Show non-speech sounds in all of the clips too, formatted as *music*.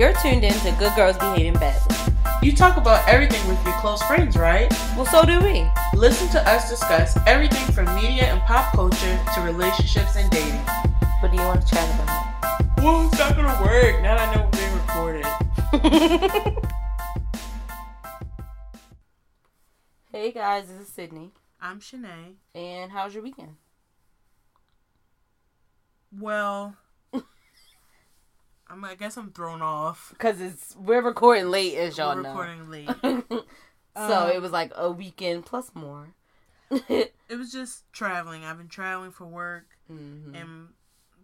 You're tuned in to Good Girls Behaving Badly. You talk about everything with your close friends, right? Well, so do we. Listen to us discuss everything from media and pop culture to relationships and dating. What do you want to chat about? Well, it's not gonna work now that I know we're being recorded. *laughs* hey guys, this is Sydney. I'm Shanae. And how's your weekend? Well, I'm, I guess I'm thrown off. Because it's we're recording late, as y'all We're know. recording late. *laughs* so Um, it was like a weekend plus more. *laughs* It was just traveling. I've been traveling for work Mhm. and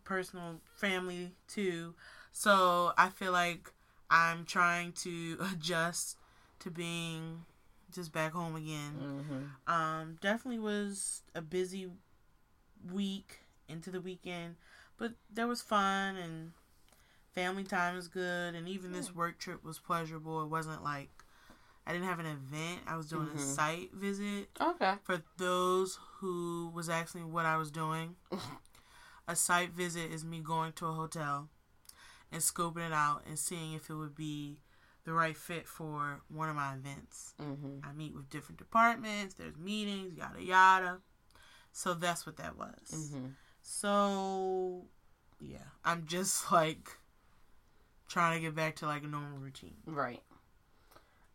personal family too. So I feel like I'm trying to *laughs* adjust to being just back home again. Mhm. Um, definitely was a busy week into the weekend, but there was fun and family time is good, and even this work trip was pleasurable. It wasn't like I didn't have an event. I was doing Mhm. a site visit. Okay. For those who was asking what I was doing, *laughs* a site visit is me going to a hotel and scoping it out and seeing if it would be the right fit for one of my events. hmm I meet with different departments, there's meetings, yada yada. So that's what that was. hmm So yeah, I'm just *laughs* like trying to get back to like a normal routine. Right.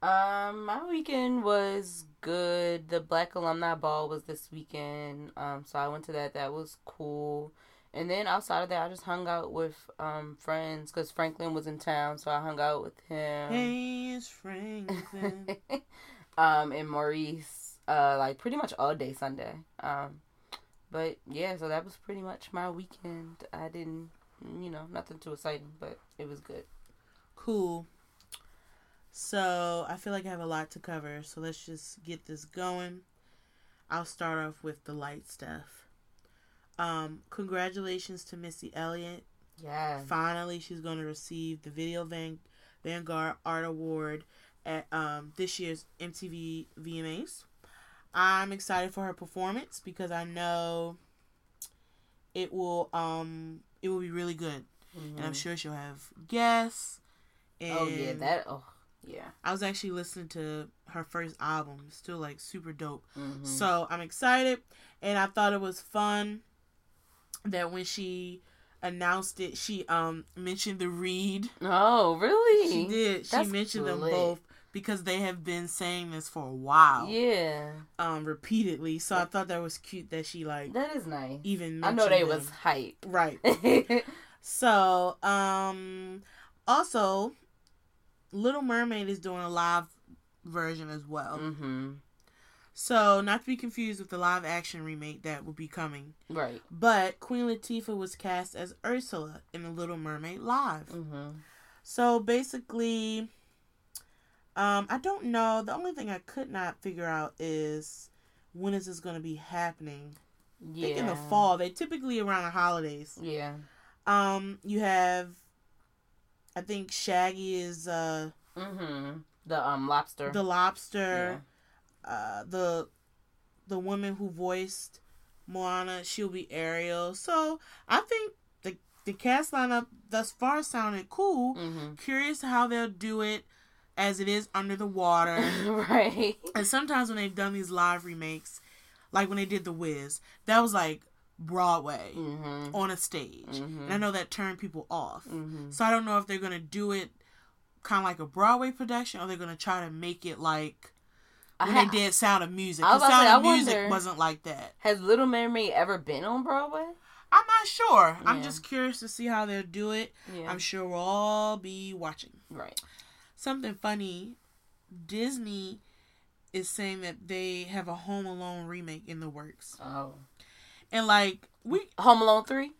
Um, my weekend was good. The Black Alumni Ball was this weekend. Um, so I went to that. That was cool. And then outside of that, I just hung out with um friends because Franklin was in town, so I hung out with him. Hey, it's Franklin. *laughs* um, and Maurice, uh, like pretty much all day Sunday. Um, but yeah, so that was pretty much my weekend. I didn't, you know, nothing too exciting, but it was good. cool. So I feel like I have a lot to cover. So let's just get this going. I'll start off with the light stuff. Um, congratulations to Missy Elliott. Yeah. Finally, she's going to receive the Video Van- Vanguard Art Award at um, this year's MTV VMAs. I'm excited for her performance because I know it will um it will be really good, and I'm Mhm. sure she'll have guests. And Oh yeah, that. Oh yeah. I was actually listening to her first album, still like super dope. Mhm. So I'm excited, and I thought it was fun that when she announced it, she um mentioned the read. Oh really? She did. She That's mentioned them both because they have been saying this for a while, Yeah, um, repeatedly. So I thought that was cute that she like that is nice. even. I know they them. was hype. right. *laughs* So um, also, Little Mermaid is doing a live version as well. mhm. So not to be confused with the live action remake that will be coming. Right. But Queen Latifah was cast as Ursula in The Little Mermaid live. Mhm. So basically, um, I don't know. The only thing I could not figure out is when is this going to be happening? I Yeah. think in the fall. They typically around the holidays. Yeah. Um, you have, I think Shaggy is uh Mhm. The um lobster. the lobster. Uh, the the woman who voiced Moana, she'll be Ariel. So I think the the cast lineup thus far sounded cool. Mhm. Curious how they'll do it as it is under the water. *laughs* right. and sometimes when they've done these live remakes, like when they did The Wiz, that was like Broadway Mhm. on a stage. Mhm. And I know that turned people off. Mhm. So I don't know if they're gonna do it kind of like a Broadway production, or they're gonna try to make it like when they did Sound of Music. Sound say, of I Music wonder- wasn't like that. Has Little Mermaid ever been on Broadway? I'm not sure. I'm just curious to see how they'll do it. Yeah. I'm sure we'll all be watching. right. Something funny, Disney is saying that they have a Home Alone remake in the works, Oh. and like we, Home Alone three.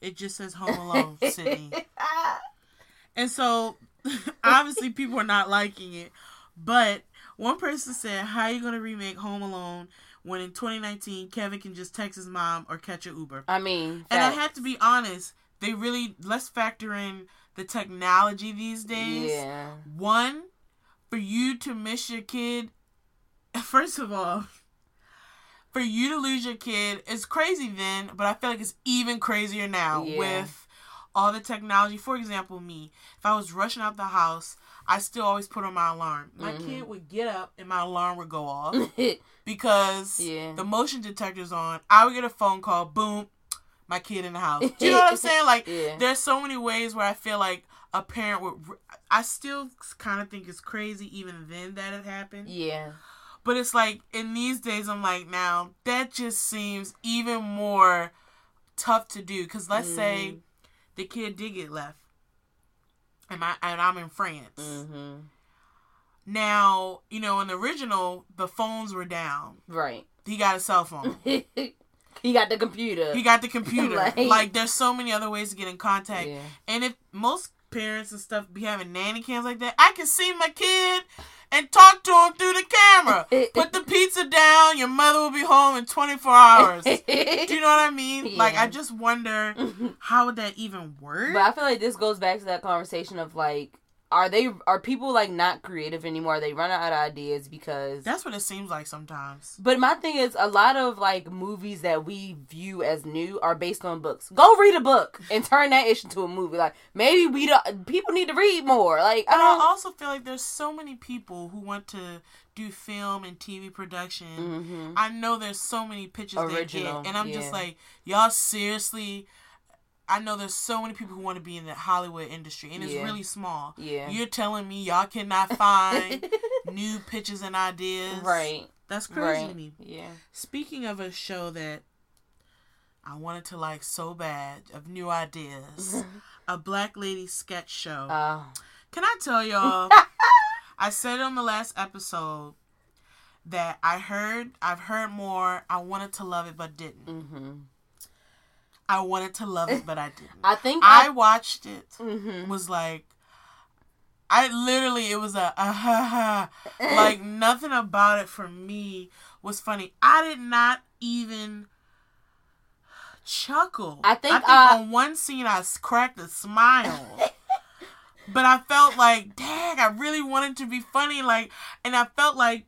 it just says Home Alone, *laughs* Sydney. *laughs* And so *laughs* obviously people are not liking it. But one person said, How are you gonna remake Home Alone when in twenty nineteen Kevin can just text his mom or catch an Uber? I mean, And I have to be honest, they really let's factor in the technology these days. Yeah. One, for you to miss your kid *laughs* first of all, for you to lose your kid is crazy then, but I feel like it's even crazier now Yeah. with all the technology. For example, me, if I was rushing out the house, I still always put on my alarm. My Mhm. kid would get up and my alarm would go off *laughs* because yeah. the motion detector's on. I would get a phone call, boom, my kid in the house. *laughs* Do you know what I'm saying? Like, Yeah. there's so many ways where I feel like a parent would. I still kind of think it's crazy even then that it happened. Yeah. But it's like in these days, I'm like, now that just seems even more tough to do. Because let's say Mhm. the kid did get left, and I and I'm in France. Mm-hmm. Now you know in the original the phones were down. Right. He got a cell phone. *laughs* he got the computer. He got the computer. *laughs* Like- like, there's so many other ways to get in contact. yeah. And if most parents and stuff be having nanny cams like that, I can see my kid and talk to him through the camera. *laughs* Put the pizza down. Your mother will be home in 24 hours. *laughs* Do you know what I mean? Like, I just wonder how would that even work? But I feel like this goes back to that conversation of like, are they are people like not creative anymore? They run out of ideas because. That's what it seems like sometimes. but my thing is, a lot of like movies that we view as new are based on books. Go read a book and turn that ish into a movie. Like maybe we don't. People need to read more. Like I But I also feel like there's so many people who want to do film and TV production. hmm I know there's so many pitches they get, and I'm yeah. just like, y'all seriously. I know there's so many people who want to be in the Hollywood industry, and it's Yeah. really small. Yeah. You're telling me y'all cannot *laughs* find new pitches and ideas, right. That's crazy to me. Yeah. Speaking of a show that I wanted to like so bad of new ideas, *laughs* a black lady sketch show. Uh, Can I tell y'all? *laughs* I said on the last episode that I heard, I've heard more. I wanted to love it, but didn't. hmm I wanted to love it, but I didn't. *laughs* I think I watched it. hmm Was like, I literally, it was a, uh, *laughs* ha, ha. like nothing about it for me was funny. I did not even chuckle. I think, uh, on one scene I cracked a smile. *laughs* but I felt like, dang, I really wanted to be funny. Like, and I felt like,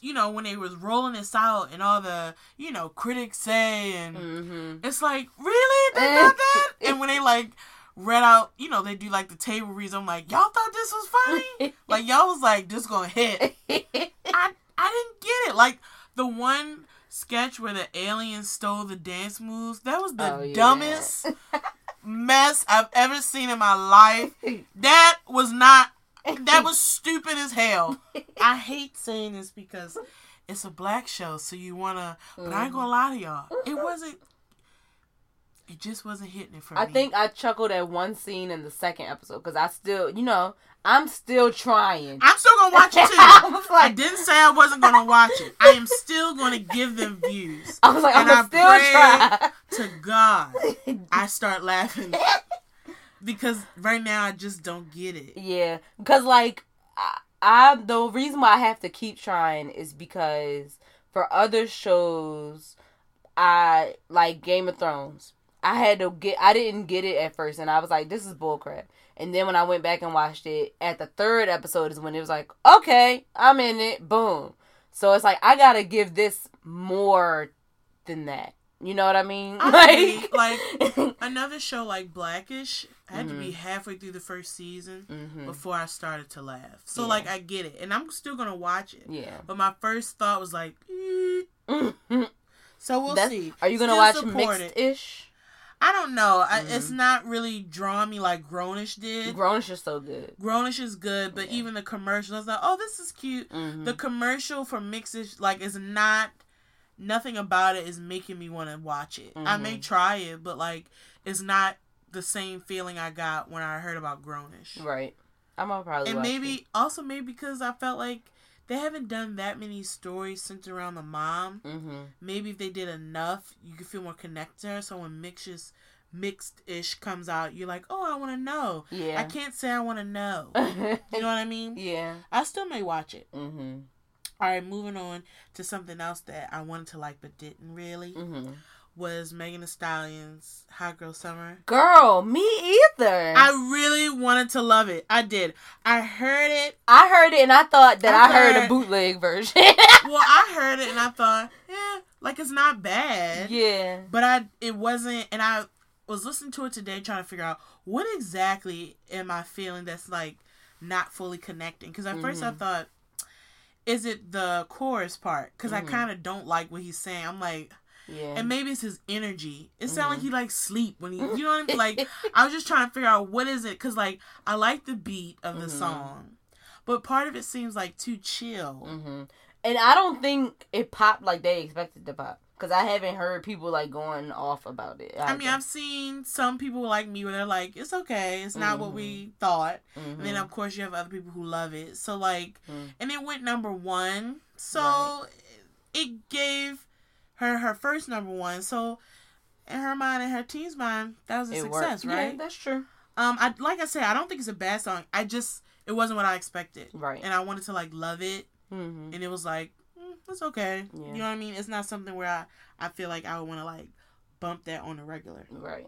you know, when they was rolling this out and all the, you know, critics say and hmm it's like, really? They got that? *laughs* and when they like read out, you know, they do like the table reads. I'm like, y'all thought this was funny? *laughs* like y'all was like, this gonna hit. *laughs* I I didn't get it. Like the one sketch where the aliens stole the dance moves. That was the Oh, yeah. dumbest mess I've ever seen in my life. That was not. That *laughs* was stupid as hell. I hate saying this because it's a black show, so you wanna. But I ain't gonna lie to y'all. It wasn't. It just wasn't hitting it for me. I me. think I chuckled at one scene in the second episode because I still, you know, I'm still trying. I'm still gonna watch it too. *laughs* I was like, I didn't say I wasn't gonna watch it. I am still gonna give them views. I was like, I'm and I gonna still pray- To God, I start laughing *laughs* because right now I just don't get it. yeah, because like I, I, the reason why I have to keep trying is because for other shows, I like Game of Thrones. I had to get, I didn't get it at first, and I was like, this is bullcrap. And then when I went back and watched it, at the third episode is when it was like, okay, I'm in it, boom. So it's like I gotta give this more than that. You know what I mean? I *laughs* agree. like *laughs* another show like Blackish, I had to be halfway through the first season Mhm. before I started to laugh. So Yeah. like I get it, and I'm still gonna watch it. yeah. But my first thought was like, eh. *laughs* so we'll That's- see. Are you gonna Still watch mixed ish? I don't know. I, Mm-hmm. it's not really drawing me like Grownish did. Grownish is so good. Grownish is good, but Yeah. even the commercial, I was like, oh, this is cute. The commercial for Mixed-ish, like, is not. Nothing about it is making me want to watch it. I may Mhm. try it, but like, it's not the same feeling I got when I heard about Grownish. Right. I'm gonna probably and maybe it. also maybe because I felt like they haven't done that many stories centered around the mom. Mm-hmm. Maybe if they did enough, you could feel more connected to her. So when mixed mixed ish comes out, you're like, oh, I want to know. Yeah. I can't say I want to know. *laughs* You know what I mean? yeah. I still may watch it. Mm-hmm. All right, moving on to something else that I wanted to like but didn't really Mm-hmm. was Megan Thee Stallion's Hot Girl Summer. Girl, me either. I really wanted to love it. I did. I heard it. I heard it and I thought that I I, heard, heard- a bootleg version. *laughs* Well, I heard it and I thought, yeah, like it's not bad. yeah. But I, it wasn't, and I, was listening to it today, trying to figure out what exactly am I feeling that's like not fully connecting. Because at first I Mhm. thought, is it the chorus part? Because Mhm. I kind of don't like what he's saying. I'm like, Yeah. and maybe it's his energy. It sounds like Mhm. he like sleep when he, you know what I mean? *laughs* Like I was just trying to figure out what is it because like I like the beat of the Mhm. song, but part of it seems like too chill. hmm And I don't think it popped like they expected to pop. Because I haven't heard people like going off about it. I mean, I've seen some people like me where they're like, "It's okay, it's not what Mm-hmm. we thought," hmm and then of course you have other people who love it. So like, Mm. and it went number one, so Right. it gave her her first number one. So in her mind and her team's mind, that was a it success, worked. right? Yeah, that's true. Um, I like I said, I don't think it's a bad song. I just it wasn't what I expected, Right. and I wanted to like love it, hmm and it was like it's okay. Yeah. You know what I mean? It's not something where I I feel like I would want to like bump that on the regular. Right.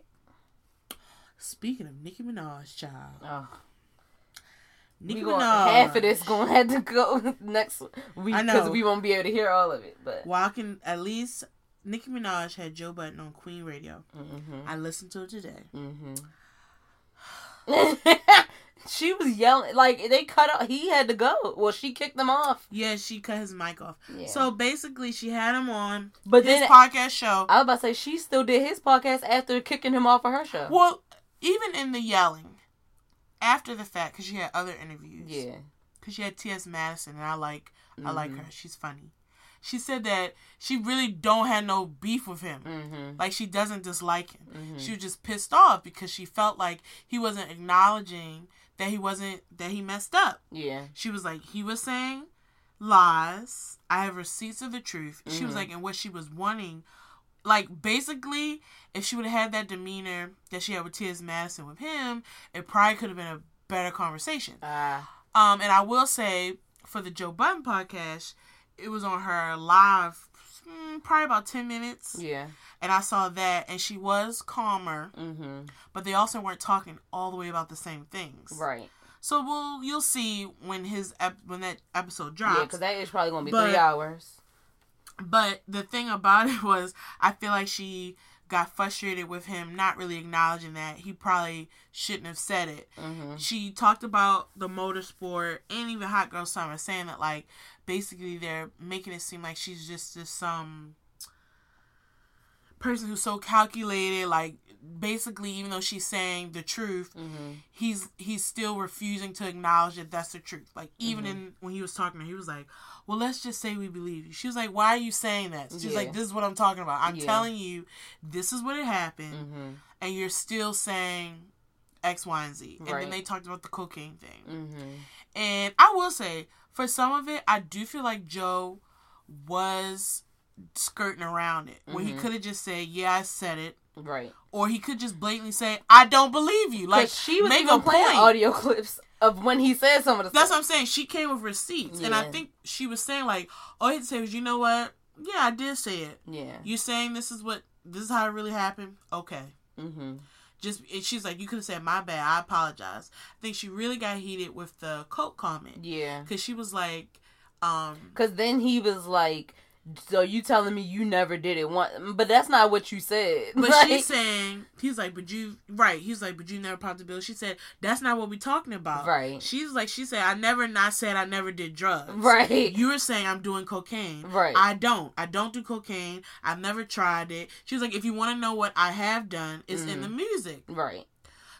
Speaking of Nicki Minaj, child, Oh. Nicki Minaj. half of this gonna have to go *laughs* next week because we won't be able to hear all of it. But Well, I can at least Nicki Minaj had Joe Budden on Queen Radio. hmm I listened to it today. hmm *sighs* *laughs* she was yelling like they cut off. He had to go. Well, she kicked them off. Yeah, she cut his mic off. Yeah. So basically, she had him on but his then podcast show. I was about to say she still did his podcast after kicking him off of her show. Well, even in the yelling, after the fact, because she had other interviews. Yeah. Because she had T.S. Madison, and I like, I like Mhm. her. She's funny. She said that she really don't have no beef with him. Mm-hmm. Like she doesn't dislike him. mm-hmm. She was just pissed off because she felt like he wasn't acknowledging that he wasn't that he messed up. Yeah. She was like, he was saying lies. I have receipts of the truth. She was Mhm. like, and what she was wanting, like basically, if she would have had that demeanor that she had with T.S. Madison with him, it probably could have been a better conversation. Ah. Um, and I will say for the Joe Budden podcast, it was on her live, mm, probably about ten minutes, yeah. and I saw that, and she was calmer, Mm-hmm. but they also weren't talking all the way about the same things. Right. So we'll you'll see when his ep- when that episode drops. Yeah, because that is probably gonna be But- three hours. But the thing about it was, I feel like she got frustrated with him not really acknowledging that he probably shouldn't have said it. Mm-hmm. She talked about the motorsport and even Hot Girl Summer, saying that like basically they're making it seem like she's just this some person who's so calculated. Like basically, even though she's saying the truth, Mm-hmm. he's he's still refusing to acknowledge that that's the truth. Like even Mhm. in when he was talking to her, he was like, "Well, let's just say we believe you." She was like, "Why are you saying that?" She's Yeah. like, "This is what I'm talking about. I'm Yeah. telling you, this is what it happened, Mm-hmm. and you're still saying X, Y, and Z." And then they talked about the cocaine thing, Mm-hmm. and I will say, for some of it, I do feel like Joe was skirting around it, where he Mhm. could have just said, "Yeah, I said it." Right. Or he could just blatantly say, "I don't believe you." Like she was make even a playing point. audio *laughs* clips of when he said some of the That's stuff. what I'm saying. She came with receipts, and I think she was saying like, all he had to say was, you know what? Yeah, I did say it. yeah. You saying this is what this is how it really happened? Okay. Mm-hmm. Just and she's like, you could have said my bad. I apologize. I think she really got heated with the coke comment Yeah. because she was like, um, Cause then he was like, "So you telling me you never did it one? But that's not what you said." but Like, she's saying he's like, but you right. He's like, but you never popped the bill. She said that's not what we talking about. Right. She's like, she said I never not said I never did drugs. right, You were saying I'm doing cocaine. right, I don't. I don't do cocaine. I've never tried it. She was like, if you want to know what I have done, it's in Mhm. the music. right,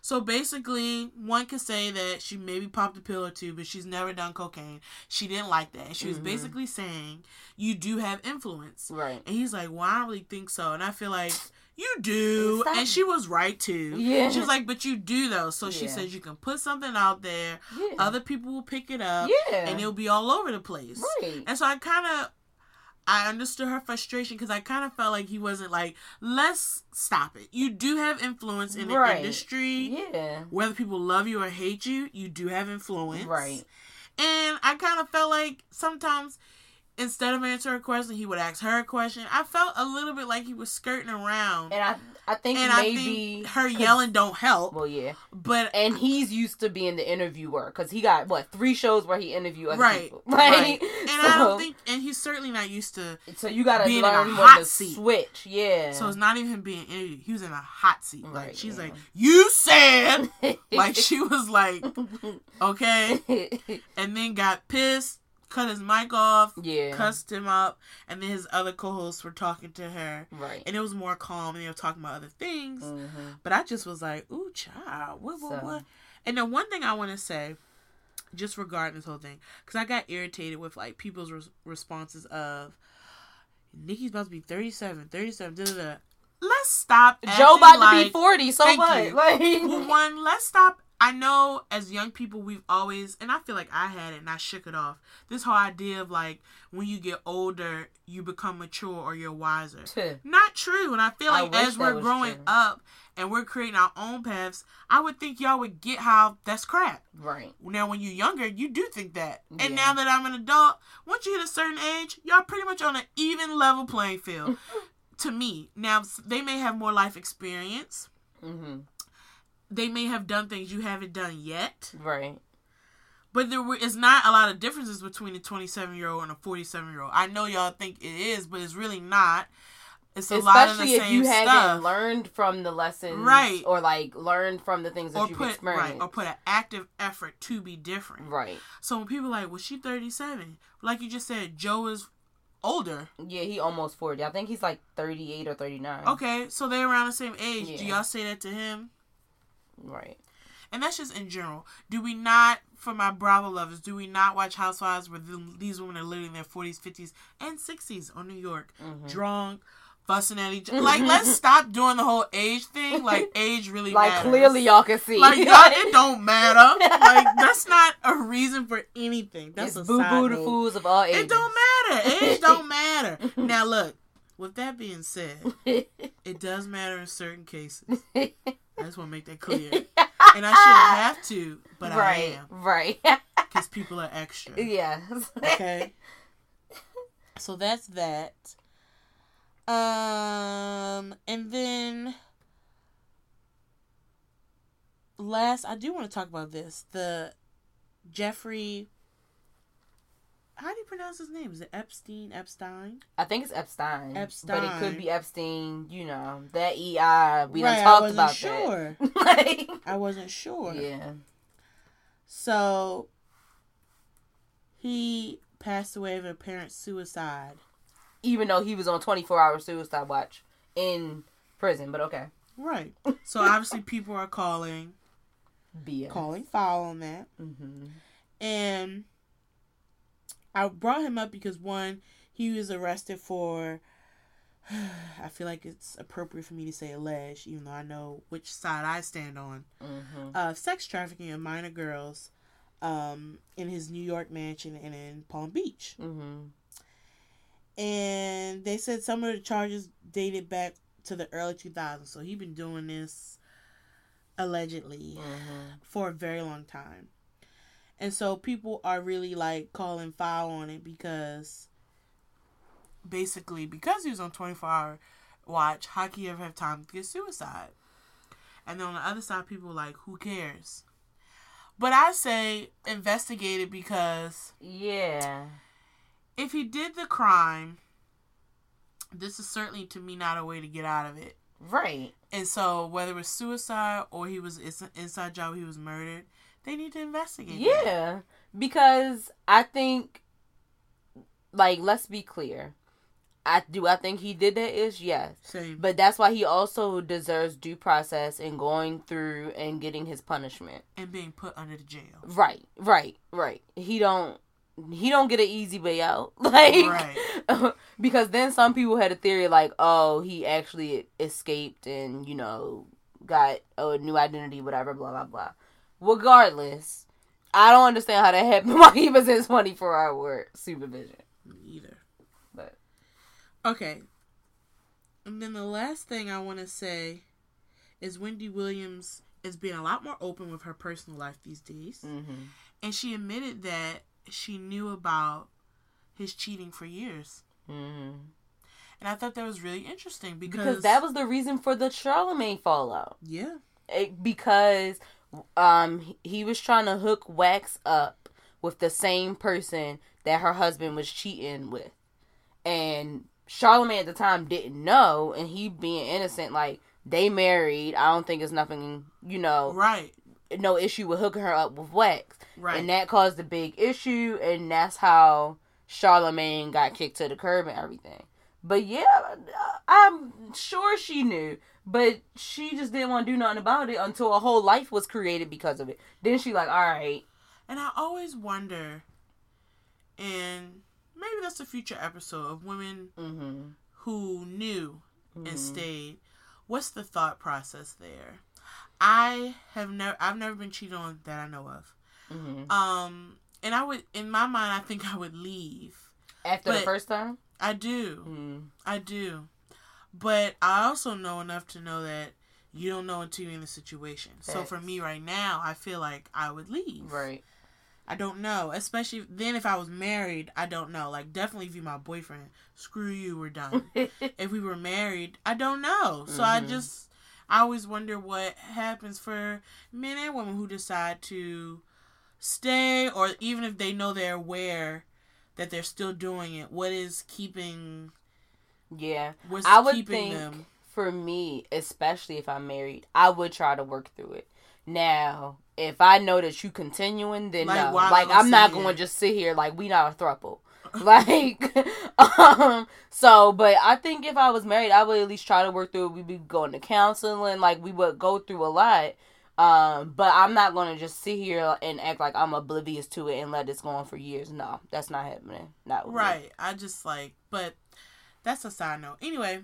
So basically, one could say that she maybe popped a pill or two, but she's never done cocaine. She didn't like that. She was Mhm. basically saying, you do have influence. right. And he's like, well, I don't really think so. And I feel like, you do. And she was right too. Yeah. She was like, but you do though. So she says you can put something out there, Yeah, other people will pick it up, yeah, and it'll be all over the place. right. And so I kind of, I understood her frustration because I kind of felt like he wasn't like, let's stop it. You do have influence in the Right. industry. Yeah, Whether people love you or hate you, you do have influence. right. And I kind of felt like sometimes instead of answering a question, he would ask her a question. I felt a little bit like he was skirting around. And I, I think and I maybe think her yelling don't help. Well, yeah, But and he's used to being the interviewer because he got what three shows where he interviewed other right, people. *laughs* right. Like, And so, I don't think, and he's certainly not used to. so. You gotta being in a learn hot to seat. switch. Yeah. So it's not even him being interviewed. He was in a hot seat. Like Right, she's yeah. like, "You said," *laughs* like she was like, "Okay," *laughs* and then got pissed, cut his mic off, yeah. cussed him up, and then his other co-hosts were talking to her, Right. and it was more calm, and they were talking about other things. hmm But I just was like, "Ooh, child, what, what, So- what?" And then one thing I want to say, just regarding this whole thing, because I got irritated with like people's res- responses of, "Nicki's about to be 37, 37, da da da." Let's stop. Joe about to be forty. So what? you. *laughs* Like, one, let's stop. I know as young people, we've always, and I feel like I had it and I shook it off. This whole idea of like when you get older, you become mature or you're wiser. Not true. And I feel like wish as we're growing true. up and we're creating our own paths, I would think y'all would get how that's crap. right. Now, when you're younger, you do think that. And Yeah. now that I'm an adult, once you hit a certain age, y'all pretty much on an even level playing field. *laughs* to me, now they may have more life experience hmm they may have done things you haven't done yet, Right. but there were, is not a lot of differences between a 27 year old and a 47 year old. I know y'all think it is, but it's really not. It's a lot of the Especially if same you haven't stuff. learned from the lessons, Right. Or like learned from the things that or you've put right, or put an active effort to be different. right. So when people are like, "Well, she 37," like you just said, Joe is older. Yeah, he almost forty. I think he's like thirty eight or thirty nine. Okay, so they're around the same age. Do y'all say that to him? Right. And that's just in general. Do we not, for my Bravo lovers, do we not watch Housewives where the, these women are literally in their 40s, 50s, and 60s on New York, Mm-hmm. drunk, fussing at each other? *laughs* Like, let's stop doing the whole age thing. Like, *laughs* age really Like matters. clearly y'all can see. Like, *laughs* y'all, it don't matter. Like, that's not a reason for anything. That's it's a boo side boo the fools of all ages. It don't matter. Age don't matter. Now, look, with that being said, it does matter in certain cases. I just want to make that *laughs* clear. And I shouldn't have to, but right. I am. Right. *laughs* Because people are extra. yes. Okay? *laughs* so that's that. Um, and then last, I do want to talk about this. The Jeffrey. How do you pronounce his name? Is it Epstein? Epstein? I think it's Epstein. Epstein. But it could be Epstein, you know. That EI, we right, done I talked wasn't about sure. that. *laughs* like, I wasn't sure. yeah. So he passed away of apparent suicide. Even though he was on 24 hour suicide watch in prison, but okay. Right. *laughs* So obviously people are calling BS. calling foul on that. hmm And I brought him up because one, he was arrested for *sighs* I feel like it's appropriate for me to say alleged, even though I know which side I stand on. hmm Uh, sex trafficking of minor girls um, in his New York mansion and in Palm Beach. hmm and they said some of the charges dated back to the early 2000s. So he'd been doing this allegedly hmm for a very long time. And so people are really like calling foul on it because basically because he was on 24 hour watch, how can you ever have time to get suicide? And then on the other side, people are like, who cares? But I say investigate it because Yeah. if he did the crime, this is certainly to me not a way to get out of it. Right. And so, whether it was suicide or he was it's an inside job, he was murdered. They need to investigate. that. Yeah. Because I think, like, let's be clear. I do. I think he did that. Is yes. Same. But that's why he also deserves due process and going through and getting his punishment. and being put under the jail. Right, right, right. He don't he don't get an easy way out. *laughs* Like Right. *laughs* because then some people had a theory like, oh, he actually escaped and, you know, got a new identity, whatever, blah blah blah. Regardless, I don't understand how that happened *laughs* while he was in twenty four hour supervision. Me either. But Okay. And then the last thing I want to say is Wendy Williams is being a lot more open with her personal life these days. mm-hmm. And she admitted that she knew about his cheating for years. Mm-hmm. And I thought that was really interesting because, because that was the reason for the Charlemagne fallout. yeah, It- because um he- he was trying to hook Wax up with the same person that her husband was cheating with, and Charlemagne at the time didn't know, and he being innocent, like they married. I don't think it's nothing, you know, right, no issue with hooking her up with Wax, right. and that caused a big issue, and that's how Charlemagne got kicked to the curb and everything. But yeah, I'm sure she knew, but she just didn't want to do nothing about it until a whole life was created because of it. Then she like, all right, And I always wonder, and maybe that's a future episode of women mm-hmm, who knew mm-hmm. and stayed. What's the thought process there? I have never, I've never been cheated on that I know of. hmm Um, and I would, in my mind, I think I would leave. after the first time. I do, Mm. I do, but I also know enough to know that you don't know until you're in the situation. So for me right now, I feel like I would leave. Right. I don't know. Especially then if I was married, I don't know. Like definitely if you're my boyfriend, screw you, we're done. *laughs* if we were married, I don't know. So I Mhm. just I always wonder what happens for men and women who decide to stay or even if they know they're aware that they're still doing it, what is keeping yeah. what's I would keeping think them for me, especially if I'm married, I would try to work through it. Now, if I know that you continuing, then Like, no. why I'm, I'm not going to just sit here like we not a throuple. *laughs* like, *laughs* um, so, but I think if I was married, I would at least try to work through it. We'd be going to counseling, like we would go through a lot. Um, but I'm not going to just sit here and act like I'm oblivious to it and let this go on for years. No, that's not happening. Not with me. Right. I just like but that's a side note. Anyway,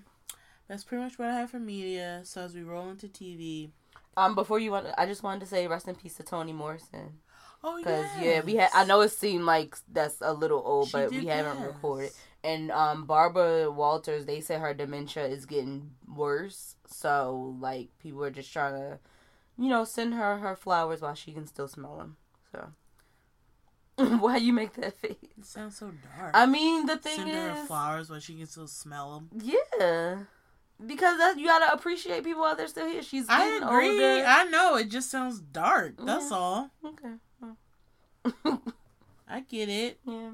that's pretty much what I have for media. So as we roll into TV. Um, before you want, I just wanted to say rest in peace to Toni Morrison. Oh Because yes. yeah, we had. I know it seemed like that's a little old, She but we haven't recorded. And um, Barbara Walters, they said her dementia is getting worse. So like people are just trying to, you know, send her her flowers while she can still smell them. So *laughs* why you make that face? It sounds so dark. I mean, the thing Send her her flowers while she can still smell them. yeah, because that you gotta appreciate people while they're still here. She's I agree. older. I know it just sounds dark. That's Yeah. all. okay. *laughs* I get it. yeah.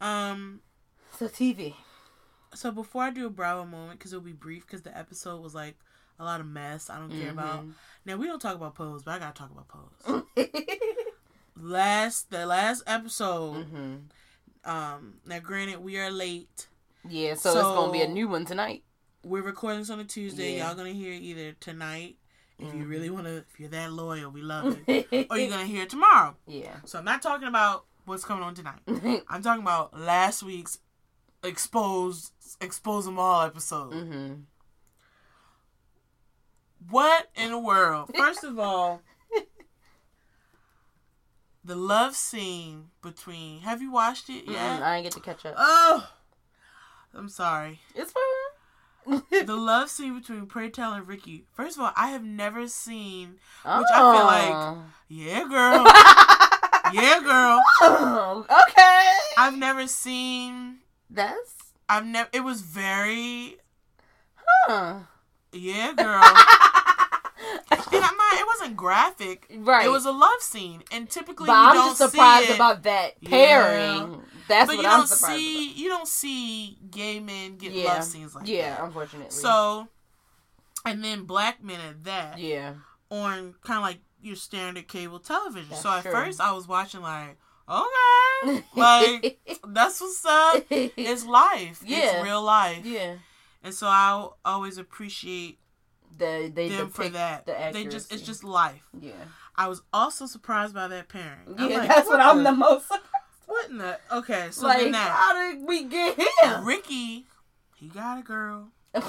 Um. So TV. So before I do a Bravo moment, because it'll be brief, because the episode was like a lot of mess. I don't care about. Mhm. Now we don't talk about pose, but I gotta talk about pose. *laughs* last the last episode. hmm Um. Now, granted, we are late. Yeah, so, it's gonna be a new one tonight. We're recording this on a Tuesday. Yeah. Y'all gonna hear it either tonight, if you Mhm. really wanna, if you're that loyal, we love it, *laughs* or you're gonna hear it tomorrow. yeah. So I'm not talking about what's coming on tonight. *laughs* I'm talking about last week's exposed expose them all episode. hmm What in the world? First of all, the love scene between. Have you watched it Yeah, yet? I didn't get to catch up. Oh, I'm sorry. it's fine. *laughs* The love scene between Pray Tell and Ricky. First of all, I have never seen. oh. which I feel like- oh. Yeah, girl. *laughs* yeah, girl. Oh, okay. I've never seen. That's I've never. It was very. huh. Yeah, girl. *laughs* And I'm not. It wasn't graphic. right. It was a love scene, and typically but you I'm don't just surprised about that Yeah. pairing. That's but what you I'm don't surprised see you don't see gay men get Yeah. love scenes like about. Yeah, that. unfortunately. So, and then black men at that yeah. on kind of like your standard cable television. That's so at true. first I was watching like, okay, *laughs* like that's what's up. *laughs* It's life. Yeah. It's real life. yeah. And so I always appreciate The they them for that. the they just it's just life. Yeah. I was also surprised by that pairing. Yeah, like, that's what I'm the- the most What in the? Okay, so like. then that How did we get here? Ricky, he got a girl. *laughs*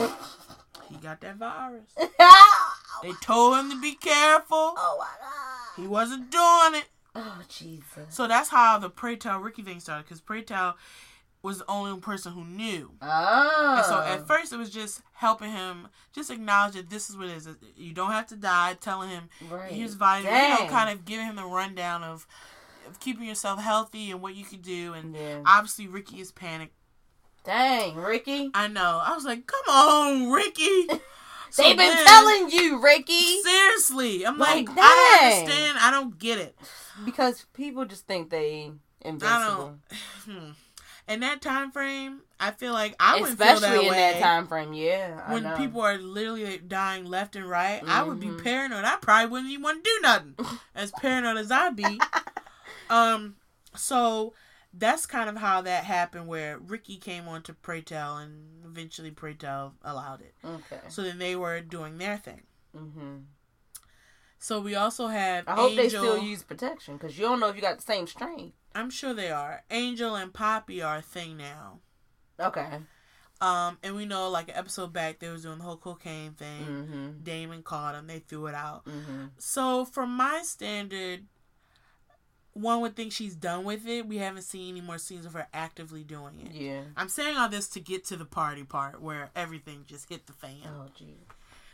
He got that virus. *laughs* Oh they told him to be careful. oh my god. He wasn't doing it. Oh Jesus. So that's how the Pray Tell Ricky thing started. Because Pray Tell was the only person who knew. Oh. And so at first it was just helping him, just acknowledge that this is what it is. You don't have to die. Telling him right. here's vitamin. You know, kind of giving him the rundown of, of keeping yourself healthy and what you can do. And Yeah. obviously Ricky is panicked Dang, Ricky. I know. I was like, come on, Ricky. *laughs* So They've been then- telling you, Ricky. Seriously, I'm Like, like, I don't understand. I don't get it. Because people just think they I invincible. don't. *sighs* Hmm. In that time frame, I feel like I would feel Especially that in way. that time frame, yeah. I when know. people are literally dying left and right, I would be Mhm. paranoid. I probably wouldn't even want to do nothing. *laughs* as paranoid as I be. um, so that's kind of how that happened. Where Ricky came on to Pray Tell, and eventually Pray Tell allowed it. Okay. So then they were doing their thing. hmm So we also have I hope Angel. they still use protection because you don't know if you got the same strain. I'm sure they are. Angel and Papi are a thing now. Okay. Um, and we know like an episode back they was doing the whole cocaine thing. Mm-hmm. Damon caught him. They threw it out. Mm-hmm. So from my standard, one would think she's done with it. We haven't seen any more scenes of her actively doing it. Yeah. I'm saying all this to get to the party part where everything just hit the fan. Oh, gee.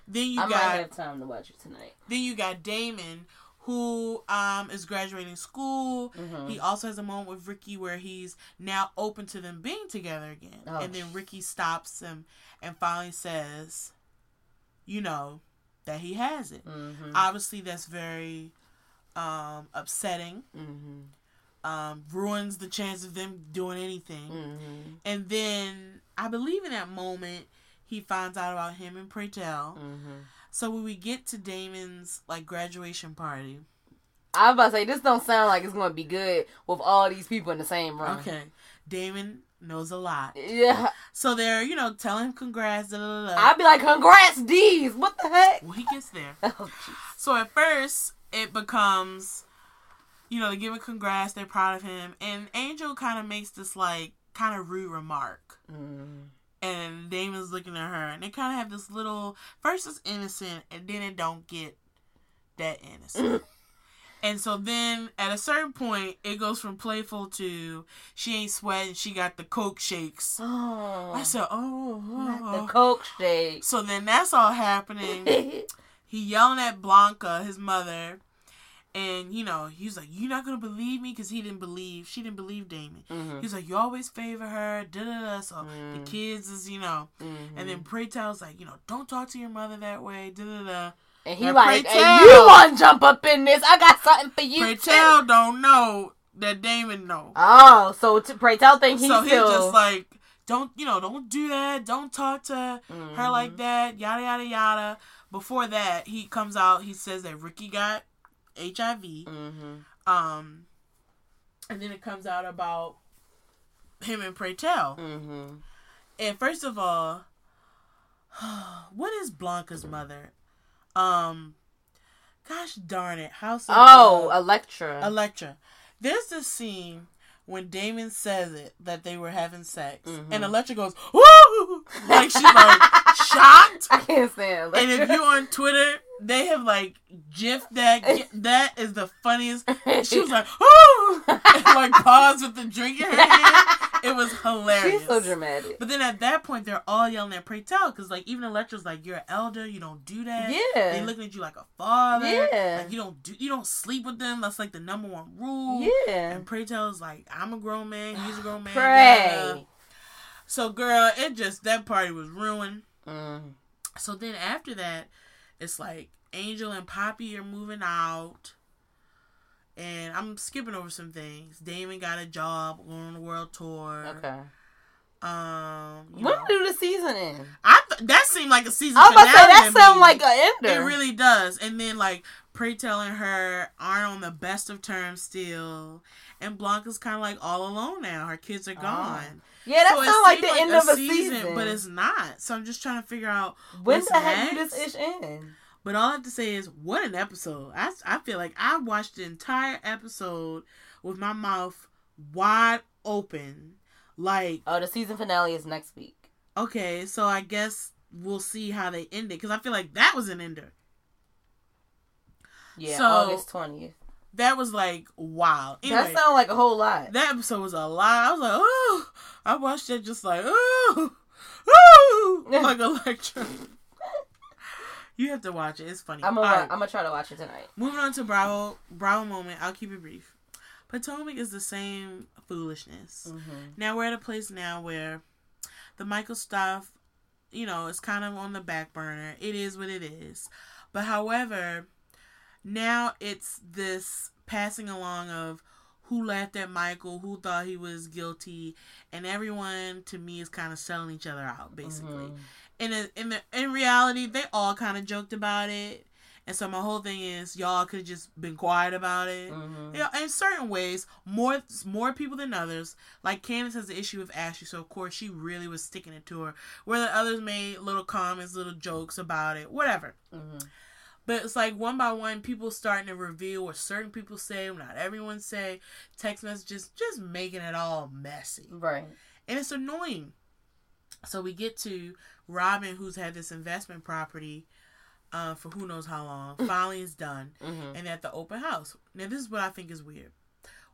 Then you got I might got have time to watch it tonight. then you got Damon who um is graduating school. Mm-hmm. He also has a moment with Ricky where he's now open to them being together again. Oh, and then Ricky stops him and finally says, you know, that he has it. Mm-hmm. Obviously that's very um upsetting. mm-hmm. Um ruins the chance of them doing anything. Mm-hmm. And then I believe in that moment he finds out about him and Pray Tell. Mm-hmm. So when we get to Damon's like graduation party, I was about to say this don't sound like it's gonna be good with all these people in the same room. okay, Damon knows a lot. Yeah, So they're you know telling him congrats. I'd be like, "Congrats, D's! What the heck?" Well, he gets there. *laughs* Oh. So at first it becomes, you know, they give him congrats. They're proud of him, and Angel kind of makes this like kind of rude remark. Mm. And Damon's looking at her, and they kind of have this little. First, it's innocent, and then it don't get that innocent. *laughs* and so then, at a certain point, it goes from playful to she ain't sweating. She got the coke shakes. *gasps* Oh, I said, oh, "Oh." not the oh. Coke shake. So then that's all happening. *laughs* he yelling at Blanca, his mother, and you know he was like, "You're not gonna believe me," because he didn't believe she didn't believe Damon. Mhm. He was like, "You always favor her." Da da da. So Mm. the kids is you know, Mhm. and then Pray Tell's like, you know, don't talk to your mother that way. Da da da. and he Now, like, hey, tell. you want to jump up in this? I got something for you. Pray too." Tell don't know that Damon know. Oh, so t- pray tell think he's so he's still just like, don't you know, don't do that. Don't talk to her like that. Yada yada yada. Before that, he comes out. He says that Ricky got HIV. Mhm. Um, and then it comes out about him and Pray Tell. Mhm. And first of all, *sighs* what is Blanca's mother? Um, gosh darn it, House Oh, uh, Electra. Electra. There's this scene when Damon says it that they were having sex, Mhm. and Electra goes woo, *laughs* like she's like *laughs* shocked. I can't stand And if you're on Twitter, they have like gif that. *laughs* That is the funniest. She was like, *laughs* "Ooh!" and like paused with the drink in her hand. It was hilarious. She's so dramatic. But then at that point, they're all yelling at Pray Tell because like even Electra's like, "You're an elder. You don't do that." Yeah. They looking at you like a father. Yeah. Like you don't do. You don't sleep with them. That's like the number one rule. Yeah. And Pray Tell's like, "I'm a grown man. He's a grown man." Pray. So girl, it just that party was ruined. Mm. So then after that, it's like Angel and Papi are moving out. And I'm skipping over some things. Damon got a job going on a world tour. Okay. Um, When know. do the season end? I th- that seemed like a season. I was about to say that to sound like an ender. It really does. And then like Pray Tell and her aren't on the best of terms still, and Blanca's kind of like all alone now. Her kids are gone. Yeah, that So sounds like the end of a season. but it's not. So I'm just trying to figure out when the heck next? this ish end? But all I have to say is, what an episode! I, I feel like I watched the entire episode with my mouth wide open. Like, Oh, the season finale is next week. okay, so I guess we'll see how they end it because I feel like that was an ender. Yeah, So- August twentieth. That was like wow. Anyway, That sounds like a whole lot. that episode was a lot. I was like, oh, I watched it just like, oh, oh, *laughs* like Electra. you have to watch it. It's funny. I'm gonna right. I'm gonna try to watch it tonight. Moving on to Bravo, Bravo moment. I'll keep it brief. Potomac is the same foolishness. Mm-hmm. Now we're at a place now where the Michael stuff, you know, is kind of on the back burner. It is what it is. But however, now it's this passing along of who laughed at Michael, who thought he was guilty, and everyone to me is kind of selling each other out basically. Mhm. In in the in reality, they all kind of joked about it, and so my whole thing is y'all could have just been quiet about it. Mhm. Yeah, in certain ways, more more people than others. Like Candiace has the issue with Ashley, so of course she really was sticking it to her. Where the others made little comments, little jokes about it, whatever. Mhm. But it's like one by one, people starting to reveal what certain people say, not everyone say. Text messages just making it all messy, Right. and it's annoying. So we get to Robyn, who's had this investment property uh, for who knows how long. *laughs* Finally, is done, Mhm. and at the open house. Now, this is what I think is weird.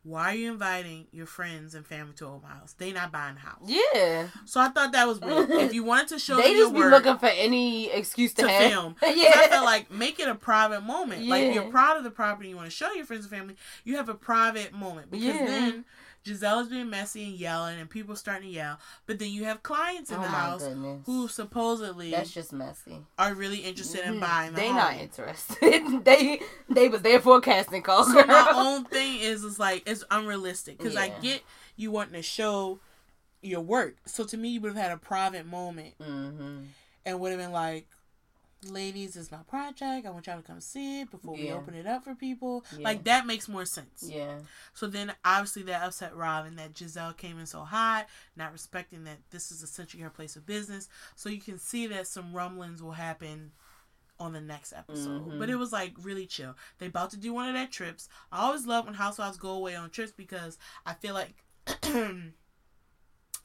Why are you inviting your friends and family to open house? They not buying the house. Yeah. So I thought that was weird. *laughs* if you wanted to show They just be looking for any excuse to, to have. film. *laughs* yeah. I felt like make it a private moment. Yeah. Like you're proud of the property, you want to show your friends and family. You have a private moment because Yeah. then Gizelle's being messy and yelling, and people starting to yell. But then you have clients in oh the house goodness. who supposedly That's just messy. are really interested in Mhm. buying the They home. not interested. *laughs* they they was there for a casting call. So my own thing is is like it's unrealistic because I get you wanting to show your work. So to me, you would have had a private moment hmm and would have been like, "Ladies, is my project. I want y'all to come see it before we open it up for people." Yeah. Like that makes more sense. Yeah. So then, obviously, that upset Robyn that Gizelle came in so hot, not respecting that this is essentially her place of business. So you can see that some rumblings will happen on the next episode. Mhm. But it was like really chill. They about to do one of their trips. I always love when housewives go away on trips because I feel like. *clears throat*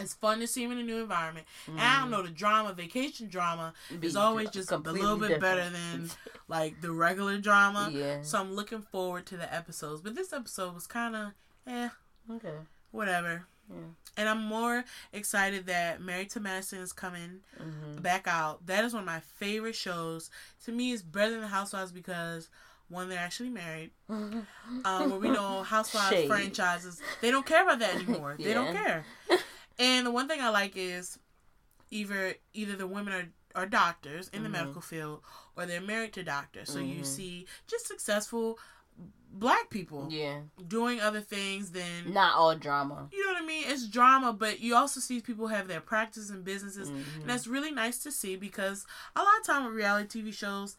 It's fun to see him in a new environment. And I don't know, the drama, vacation drama, Mm-hmm. Be is always just a little bit better than *laughs* like the regular drama. Yeah. So I'm looking forward to the episodes. But this episode was kind of, eh, Okay. whatever. Yeah. And I'm more excited that Married to Medicine is coming hmm back out. That is one of my favorite shows. To me, it's better than the Housewives because one, they're actually married. Um, *laughs* where we know Housewives Shade. franchises, they don't care about that anymore. *laughs* They don't care. And the one thing I like is either either the women are, are doctors in the Mhm. medical field or they're married to doctors. So you Mhm. see just successful black people Yeah. doing other things than Not all drama. you know what I mean? It's drama, but you also see people have their practice and businesses. Mhm. And that's really nice to see because a lot of time with reality TV shows,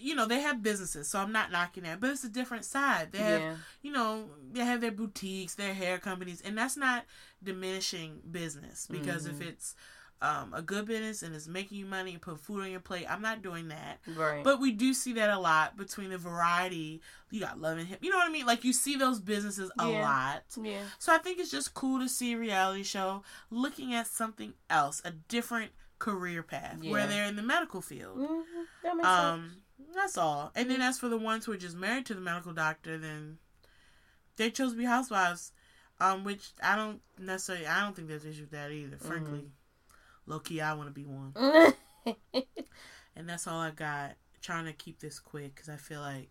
you know, they have businesses, so I'm not knocking that. But it's a different side. They have, yeah. you know, they have their boutiques, their hair companies, and that's not diminishing business because if Mhm. it's um, a good business and it's making you money and put food on your plate, I'm not doing that. Right. But we do see that a lot between the variety. You got Love and Hip. You know what I mean? Like you see those businesses a Yeah. lot. yeah. So I think it's just cool to see a reality show looking at something else, a different career path where they're in the medical field. hmm That makes sense. That's all. And then as for the ones who are just married to the medical doctor, then they chose to be housewives. Um, which I don't necessarily. I don't think there's issue with that either. Mm-hmm. Frankly, low key, I want to be one. *laughs* And that's all I got. Trying to keep this quick because I feel like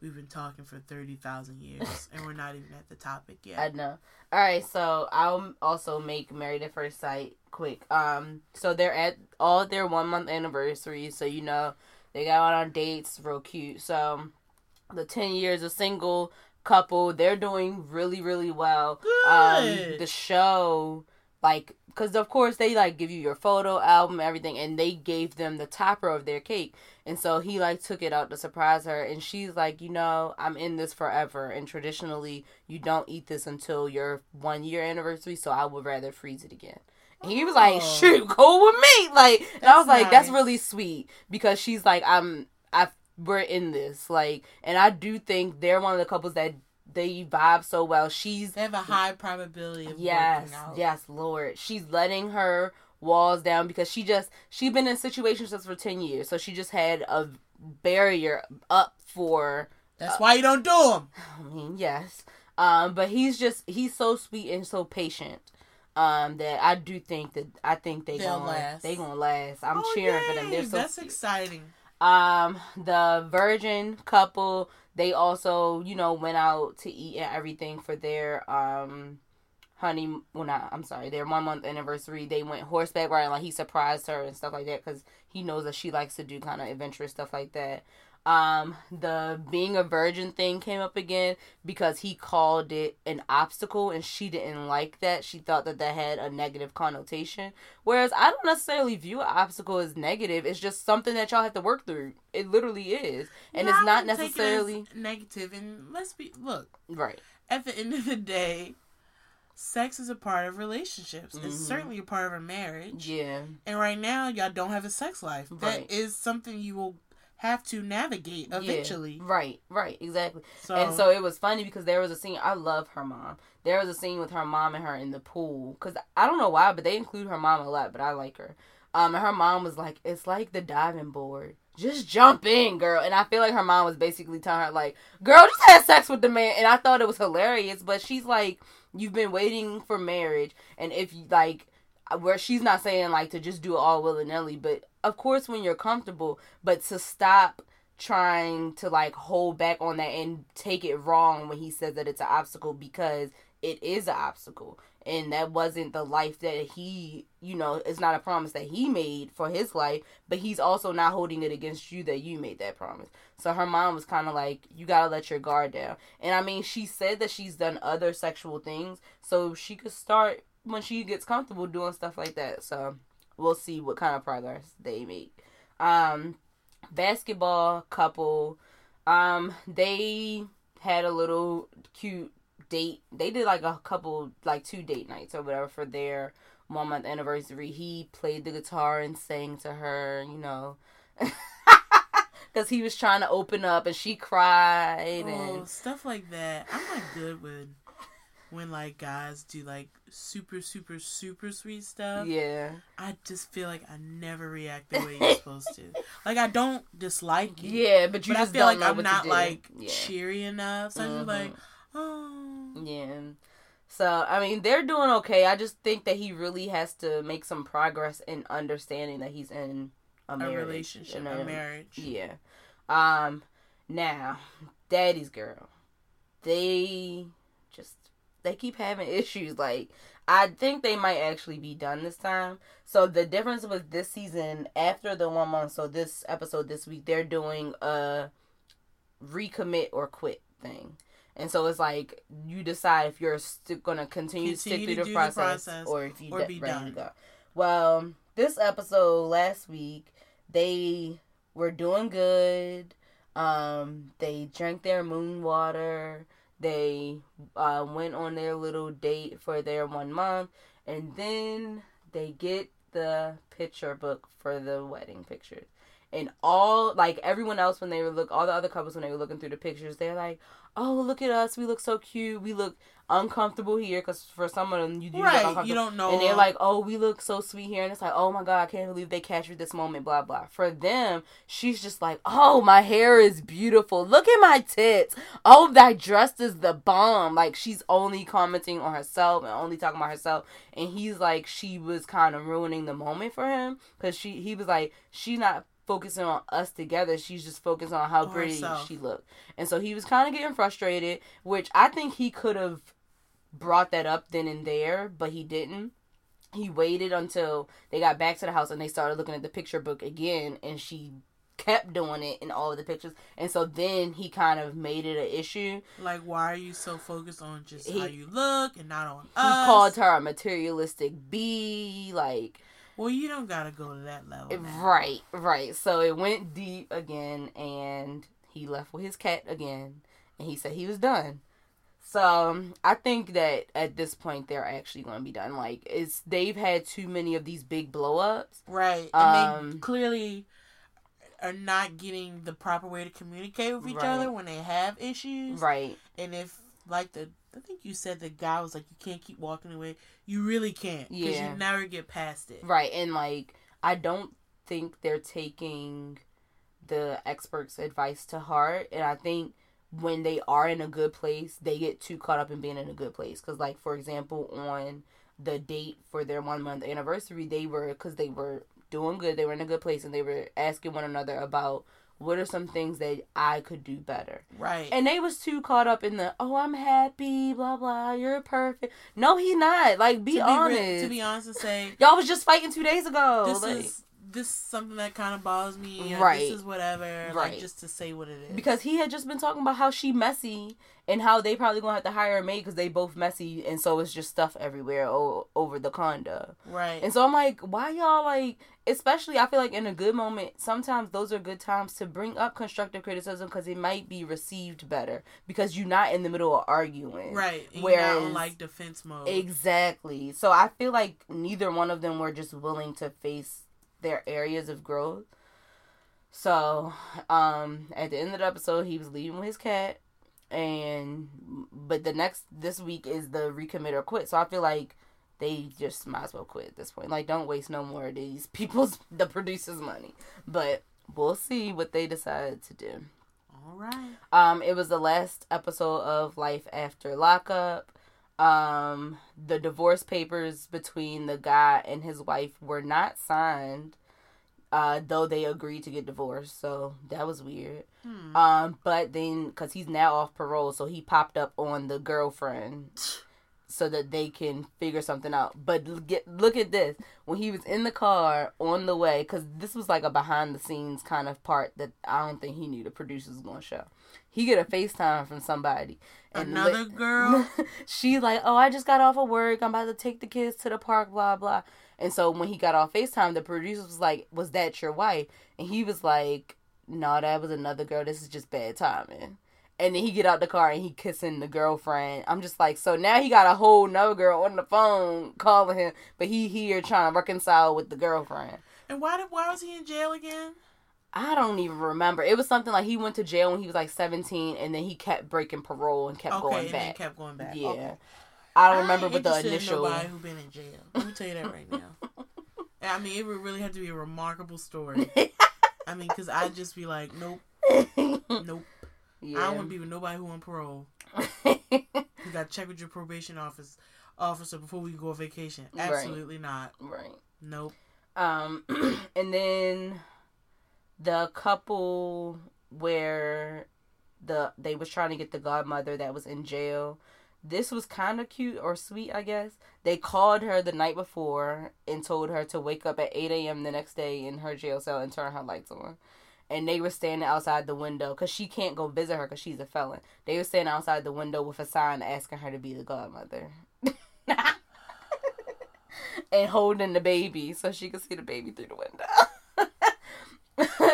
we've been talking for thirty thousand years *laughs* and we're not even at the topic yet. I know. All right, so I'll also make Married at First Sight quick. Um, so they're at all their one month anniversaries, so you know they got out on dates, real cute. So the ten years of single couple, they're doing really really well. Um, the show, like, because of course they like give you your photo album, everything, and they gave them the topper of their cake, and so he like took it out to surprise her, and she's like, you know, I'm in this forever, and traditionally you don't eat this until your one year anniversary, so I would rather freeze it again. And he was like, Oh. shoot, go with me, like, and I was That's like, that's really sweet because she's like, I'm, I, we're in this, like, and I do think they're one of the couples that they vibe so well. She's They have a high probability of Yes, out. yes, Lord. She's letting her walls down because she just she's been in situationships for ten years, so she just had a barrier up for. That's why you don't do them. *sighs* I mean, yes, um, but he's just he's so sweet and so patient. Um, that I do think that I think they They'll gonna last. they gonna last. I'm Oh, cheering for them. They're so That's cute. exciting. Um, the virgin couple, they also, you know, went out to eat and everything for their um honey, well not, I'm sorry, their one month anniversary, they went horseback riding, like he surprised her and stuff like that because he knows that she likes to do kind of adventurous stuff like that. Um, the being a virgin thing came up again because he called it an obstacle and she didn't like that. She thought that that had a negative connotation. Whereas I don't necessarily view an obstacle as negative. It's just something that y'all have to work through. It literally is. And it's not wouldn't it necessarily negative. And let's be look right. at the end of the day, sex is a part of relationships. Mhm. It's certainly a part of a marriage. Yeah. And right now, y'all don't have a sex life. Right. That is something you will have to navigate eventually. Yeah. Right, right, exactly. So, and so it was funny because there was a scene. I love her mom. There was a scene with her mom and her in the pool because I don't know why, but they include her mom a lot. But I like her. Um, and her mom was like, "It's like the diving board. Just jump in, girl." And I feel like her mom was basically telling her, like, "Girl, just have sex with the man." And I thought it was hilarious. But she's like, "You've been waiting for marriage, and if you like." Where she's not saying like to just do it all willy nilly, but of course when you're comfortable, but to stop trying to like hold back on that and take it wrong when he says that it's an obstacle because it is an obstacle. And that wasn't the life that he you know it's not a promise that he made for his life but he's also not holding it against you that you made that promise. So her mom was kind of like you gotta let your guard down. And i mean she said that she's done other sexual things so she could start when she gets comfortable doing stuff like that. So we'll see what kind of progress they make. Um basketball couple um they had a little cute date. They did like a couple like two date nights or whatever for their one month anniversary. He played the guitar and sang to her you know. *laughs* Because he was trying to open up and she cried oh, and stuff like that. I'm not good with when like guys do like super, super, super sweet stuff. yeah I just feel like I never react the way you're supposed to. *laughs* Like I don't dislike it. yeah but you but I just feel don't like I'm not like yeah. cheery enough. So I'm just like, oh. Yeah. So, I mean, they're doing okay. I just think that he really has to make some progress in understanding that he's in a, A marriage, relationship, in a marriage. Yeah. Um, now, Daddy's Girl. They just, they keep having issues. Like, I think they might actually be done this time. So, the difference with this season, after the one month, so this episode this week, they're doing a recommit or quit thing. And so it's like you decide if you're st- gonna continue, to stick through the do the process, process or if you or de- be ready to go. Well, this episode last week they were doing good. Um, they drank their moon water. They uh, went on their little date for their one month, and then they get the picture book for the wedding pictures. And all like everyone else when they were look all the other couples when they were looking through the pictures, they're like, "Oh, look at us! We look so cute. We look uncomfortable here." Because for some of them, you do Right. You don't know. And they're like, "Oh, we look so sweet here," and it's like, "Oh my god, I can't believe they captured this moment." Blah blah. For them, she's just like, "Oh, my hair is beautiful. Look at my tits. Oh, that dress is the bomb." Like she's only commenting on herself and only talking about herself, and he's like, she was kind of ruining the moment for him because she he was like, she's not focusing on us together. She's just focused on how pretty herself. she looked, and so he was kind of getting frustrated, which I think he could have brought that up then and there, but he didn't. He waited until they got back to the house and they started looking at the picture book again, and she kept doing it in all of the pictures. And so then he kind of made it an issue. Like, why are you so focused on just He- how you look and not on He us? called her a materialistic bee, like Well, you don't gotta go to that level. now. right, right. So it went deep again, and he left with his cat again, and he said he was done. So um, I think that at this point they're actually going to be done. Like it's they've had too many of these big blow ups. Right. And they Um, clearly are not getting the proper way to communicate with each Right. other when they have issues. Right. And if, like, the, I think you said the guy was like, you can't keep walking away. You really can't. Because Yeah. you never get past it. Right. And like I don't think they're taking the experts' advice to heart, and I think when they are in a good place, they get too caught up in being in a good place. Because, like for example, on the date for their one month anniversary, they were because they were doing good, they were in a good place, and they were asking one another about what are some things that I could do better? Right. And they was too caught up in the oh I'm happy, blah blah, you're perfect. No, he not. Like be, to be honest. re- to be honest and say Y'all was just fighting two days ago. this like- is this is something that kind of bothers me. Right. This is whatever. Right. Like just to say what it is. because he had just been talking about how she messy and how they probably gonna have to hire a maid because they both messy and so it's just stuff everywhere o- over the condo. right. And so I'm like, why y'all like? Especially, I feel like in a good moment, sometimes those are good times to bring up constructive criticism because it might be received better because you're not in the middle of arguing. right. Where Whereas, you're not on like defense mode. exactly. So I feel like neither one of them were just willing to face their areas of growth. So, um, at the end of the episode, he was leaving with his cat, and but the next this week is the recommit or quit. So I feel like they just might as well quit at this point. Like, don't waste no more of these *laughs* people's the producers' money. But we'll see what they decide to do. All right. Um, it was the last episode of Life After Lockup. Um, the divorce papers between the guy and his wife were not signed, uh, though they agreed to get divorced. So that was weird. Hmm. Um, but then because he's now off parole, so he popped up on the girlfriend *sighs* so that they can figure something out. But get look at this when he was in the car on the way, because this was like a behind the scenes kind of part that I don't think he knew the producers was gonna show. He get a FaceTime from somebody. And Another li- girl. *laughs* she like, oh, I just got off of work. I'm about to take the kids to the park. Blah blah. And so when he got off Facetime, the producer was like, "Was that your wife?" And he was like, "No, that was another girl. This is just bad timing." And then he get out the car and he kissing the girlfriend. I'm just like, so now he got a whole nother girl on the phone calling him, but he here trying to reconcile with the girlfriend. and why did why was he in jail again? I don't even remember. It was something like he went to jail when he was like 17, and then he kept breaking parole and kept okay, going back. kept going back. Yeah. Okay. I don't remember, ain't but the in initial. nobody who been in jail. Let me tell you that right now. *laughs* I mean, it would really have to be a remarkable story. *laughs* I mean, because I'd just be like, nope, nope. I don't want to be with nobody who on parole. *laughs* You got to check with your probation office officer before we go on vacation. Right. Absolutely not. right. Nope. Um, *clears throat* and then the couple where the they was trying to get the godmother that was in jail. This was kind of cute or sweet, I guess. They called her the night before and told her to wake up at 8 a.m. the next day in her jail cell and turn her lights on. And they were standing outside the window because she can't go visit her because she's a felon. They were standing outside the window with a sign asking her to be the godmother. *laughs* and holding the baby so she could see the baby through the window. *laughs*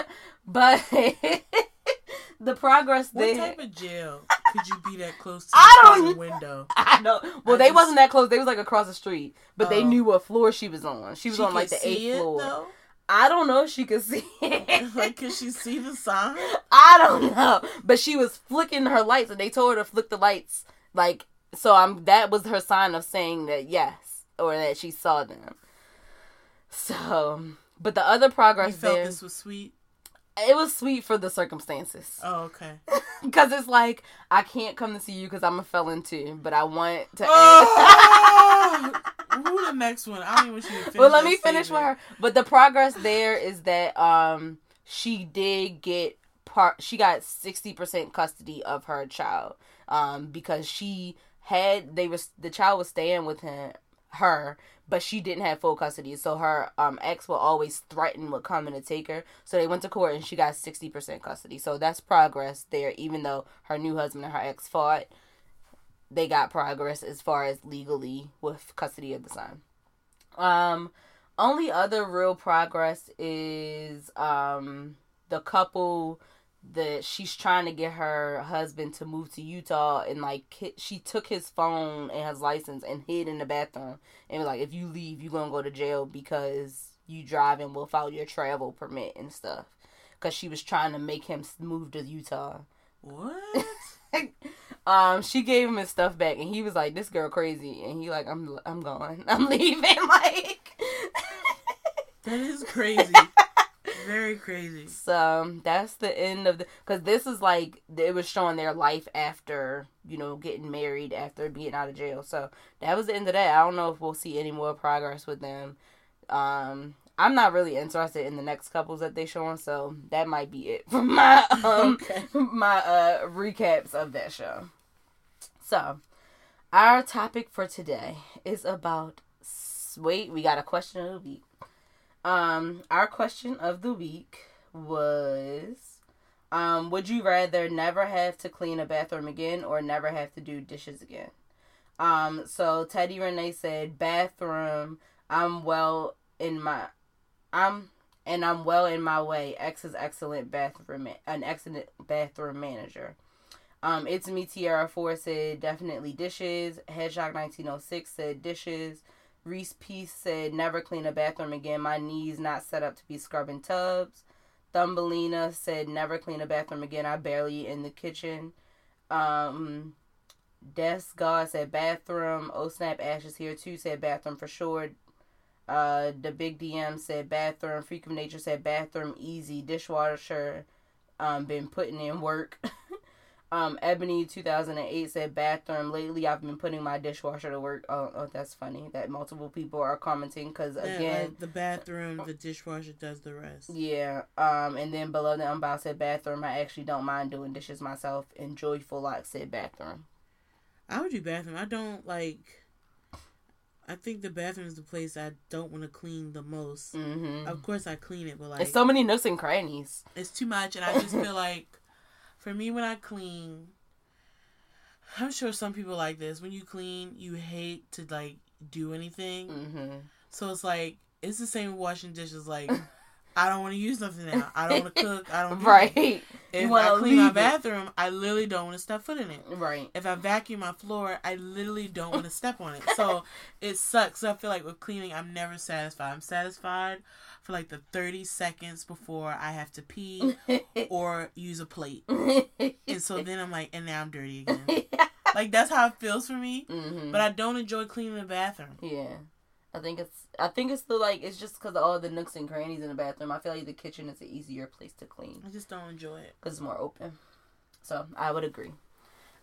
but *laughs* the progress What they type of jail could you be that close to *laughs* I the don't- fucking window? *laughs* I know. Well, I they just- wasn't that close. They was like across the street, but they Oh. knew what floor she was on. She was She on like the eighth floor. though? I don't know if she could see it. like, could she see the sign? I don't know, but she was flicking her lights, and they told her to flick the lights. Like, so I'm. That was her sign of saying that yes, or that she saw them. So, but the other You progress felt there, this was sweet. It was sweet for the circumstances. Oh, okay. *laughs* Because it's like I can't come to see you because I'm a felon too, but I want to. Oh! *laughs* Who the next one? I don't even want you to finish. well, let me finish with her. But the progress there is that um she did get part. She got sixty percent custody of her child um because she had they was the child was staying with him her but she didn't have full custody. So her um ex will always threaten with coming to take her. So they went to court and she got 60% custody. So that's progress there even though her new husband and her ex fought. They got progress as far as legally with custody of the son. Um only other real progress is um the couple that she's trying to get her husband to move to Utah and like she took his phone and his license and hid in the bathroom and was like if you leave you're gonna go to jail because you driving without your travel permit and stuff. Because she was trying to make him move to Utah. What? *laughs* um she gave him his stuff back and he was like this girl crazy. And he like I'm I'm going *laughs* I'm leaving. *laughs* Like That is crazy. Very crazy. So that's the end of the because this is like it was showing their life after you know getting married after being out of jail. So that was the end of that. I don't know if we'll see any more progress with them. Um, I'm not really interested in the next couples that they showing, so that might be it for my *laughs* um Okay. my uh recaps of that show. So, our topic for today is about wait, we got a question of the week. Um, our question of the week was um would you rather never have to clean a bathroom again or never have to do dishes again? Um, so Teddy Renee said bathroom, I'm well in my I'm and I'm well in my way. X is excellent bathroom an excellent bathroom manager. Um, it's me Tiara Four said definitely dishes. Hedgehog nineteen oh six said dishes. Reese Peace said never clean a bathroom again. My knees not set up to be scrubbing tubs. Thumbelina said never clean a bathroom again. I barely in the kitchen. Um, Des God said bathroom. Oh snap ashes here too said bathroom for sure. Uh, the big DM said bathroom. Freak of Nature said bathroom easy. Dishwasher, um, been putting in work. *laughs* um, Ebony two thousand and eight said bathroom. Lately, I've been putting my dishwasher to work. Oh, oh that's funny that multiple people are commenting because Yeah, again, like the bathroom, the dishwasher does the rest. yeah. Um, and then below the unbound said bathroom. I actually don't mind doing dishes myself. And Joyful Lock said bathroom. I would do bathroom. I don't like. I think the bathroom is the place I don't want to clean the most. Mm-hmm. Of course, I clean it, but like It's so many nooks and crannies. it's too much, and I just feel *laughs* like, for me, when I clean, I'm sure some people like this. When you clean, you hate to like do anything, Mm-hmm. so it's like it's the same with washing dishes. Like I don't want to use nothing now. I don't want to cook. I don't. do *laughs* Right. anything. If I clean my leave it. bathroom, I literally don't want to step foot in it. Right. If I vacuum my floor, I literally don't want to step on it. So *laughs* it sucks. So I feel like with cleaning, I'm never satisfied. I'm satisfied for like the 30 seconds before I have to pee *laughs* or use a plate. *laughs* And so then I'm like, and now I'm dirty again. Like that's how it feels for me. hmm But I don't enjoy cleaning the bathroom. yeah, I think it's. I think it's the like. It's just because all the nooks and crannies in the bathroom. I feel like the kitchen is an easier place to clean I just don't enjoy it. because it's more open. So I would agree.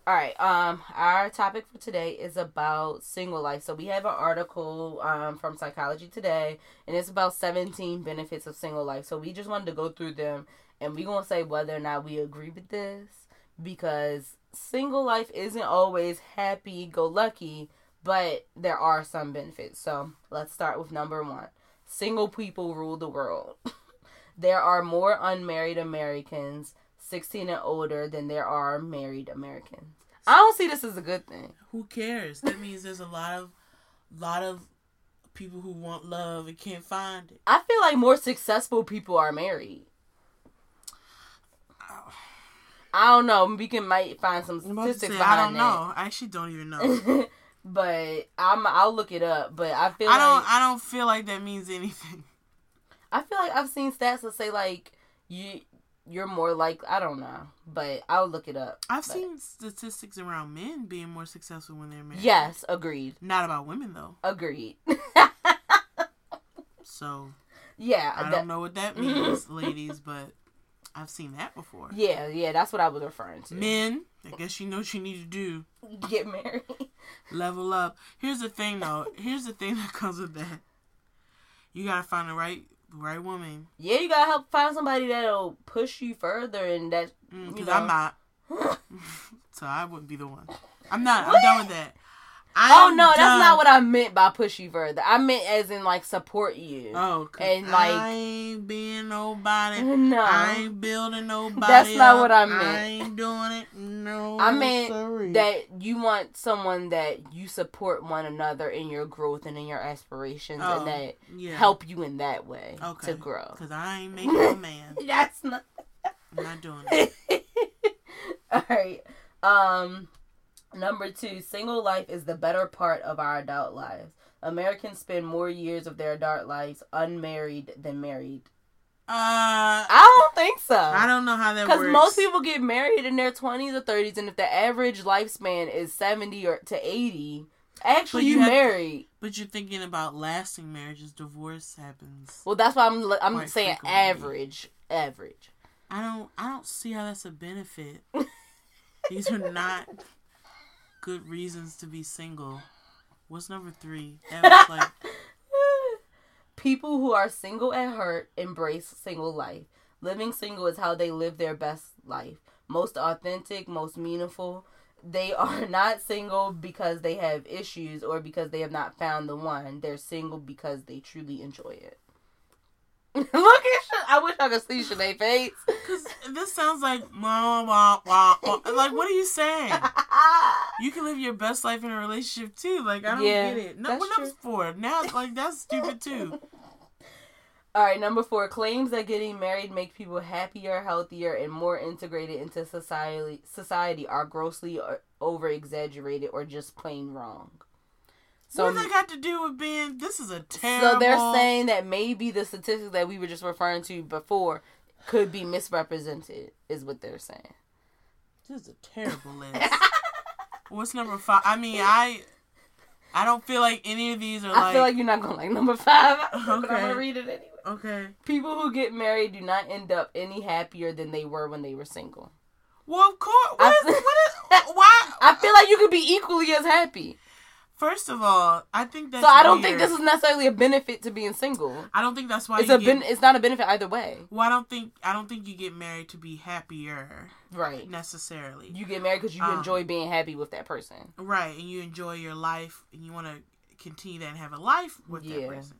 All right. Um, our topic for today is about single life. So we have an article um from Psychology Today, and it's about 17 benefits of single life. So we just wanted to go through them, and we're gonna say whether or not we agree with this because single life isn't always happy go lucky, but there are some benefits. So let's start with number one: single people rule the world. *laughs* there are more unmarried Americans 16 and older than there are married Americans. I don't see this as a good thing. Who cares? That means there's a lot of, lot of people who want love and can't find it. I feel like more successful people are married. I don't know. We can might find some I'm about to statistics I don't know. I actually don't even know. *laughs* but I'm I'll look it up. But I feel I don't. like I don't feel like that means anything. *laughs* I feel like I've seen stats that say like you you're more like I don't know, but I'll look it up. I've But- seen statistics around men being more successful when they're married. Yes, agreed. Not about women though. Agreed. *laughs* So yeah, I that- don't know what that mm-hmm. means, ladies, but I've seen that before. Yeah, yeah, that's what I was referring to. Men, I guess you know what you need to do. Get married. Level up. Here's the thing though. Here's the thing that comes with that. You gotta find the right right woman. Yeah, you gotta help find somebody that'll push you further and that mm, Because know. I'm not. *laughs* so I wouldn't be the one. I'm not. What? I'm done with that. Oh I'm no, that's not what I meant by push you further. I meant as in like support you. Oh, And, like- I ain't being nobody. *laughs* no. I ain't building nobody. That's not up. what I meant. I ain't doing it. No. I meant sorry. that you want someone that you support one another in your growth and in your aspirations Oh, and that yeah. help you in that way Okay. to grow. Because I ain't *laughs* making a man. That's not I'm not doing it. *laughs* All right. Um number 2, single life is the better part of our adult lives. Americans spend more years of their adult lives unmarried than married. Uh, I don't think so. I don't know how that Because works. most people get married in their 20s or 30s, and if the average lifespan is 70 or to 80, actually But you you married. But you're thinking about lasting marriages. Divorce happens. Well, that's why I'm I'm saying frequently. average, average. I don't. I don't see how that's a benefit. *laughs* These are not good reasons to be single. What's number three? Like *laughs* People who are single at heart embrace single life. Living single is how they live their best life. Most authentic, most meaningful. They *laughs* are not single because they have issues or because they have not found the one. They're single because they truly enjoy it. *laughs* Look at Sh- I wish I could see Shanae face. Because this sounds like wah, wah, wah, wah. like what are you saying? *laughs* You can live your best life in a relationship too. Like I don't Yeah, get it. No, that's what else for? Now, like that's stupid too. *laughs* All right, number four claims that getting married make people happier, healthier, and more integrated into society. Society are grossly uh, over exaggerated or just plain wrong. So, what does that got to do with being? This is a terrible. so they're saying that maybe the statistics that we were just referring to before could be misrepresented, is what they're saying. this is a terrible *laughs* list. What's number five? I mean, I, I don't feel like any of these are I like. feel like you're not gonna like number five, *laughs* but I'm Okay. gonna read it anyway. okay. People who get married do not end up any happier than they were when they were single. Well, of course. What I- is, what is, why? *laughs* I feel like you could be equally as happy. First of all, I think that's. So I don't think this is necessarily a benefit to being single. I don't think that's why It's you a get. ben- it's not a benefit either way. well, I don't think. I don't think you get married to be happier Right. necessarily. You get married because you Um, enjoy being happy with that person. Right, and you enjoy your life, and you want to continue that and have a life with Yeah. that person.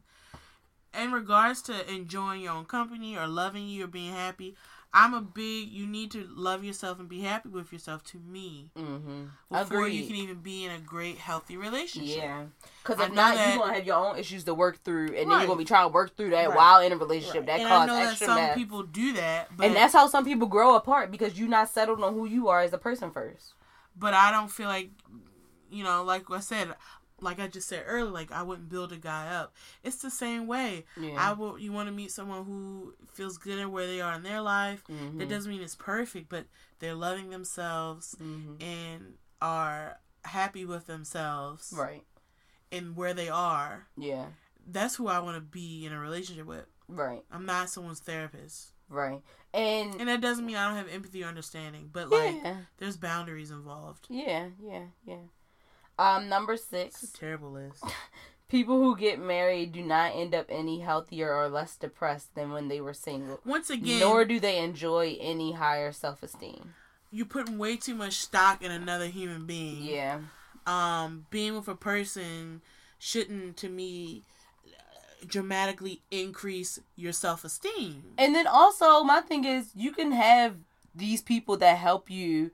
In regards to enjoying your own company or loving you or being happy, I'm a big. You need to love yourself and be happy with yourself. To me, Mm-hmm. before you can even be in a great, healthy relationship. Yeah. Because if not, that- you're going to have your own issues to work through, and then you're going to be trying to work through that Right. while in a relationship. That and I causes know that some mess. people do that, but and that's how some people grow apart because you're not settled on who you are as a person first. but I don't feel like, you know, like I said, like I just said earlier, like I wouldn't build a guy up. It's the same way. Yeah. I will. You want to meet someone who feels good in where they are in their life. Mhm. That doesn't mean it's perfect, but they're loving themselves Mhm. and are happy with themselves Right. and where they are. Yeah. That's who I want to be in a relationship with. Right. I'm not someone's therapist, Right. And, and that doesn't mean I don't have empathy or understanding. But like, yeah. there's boundaries involved. Yeah. Yeah. Yeah. Um, number six. terrible list. *laughs* People who get married do not end up any healthier or less depressed than when they were single. Once again, Nor do they enjoy any higher self esteem. you're putting way too much stock in another human being. Yeah. Um, being with a person shouldn't, to me, dramatically increase your self esteem. And then also my thing is you can have these people that help you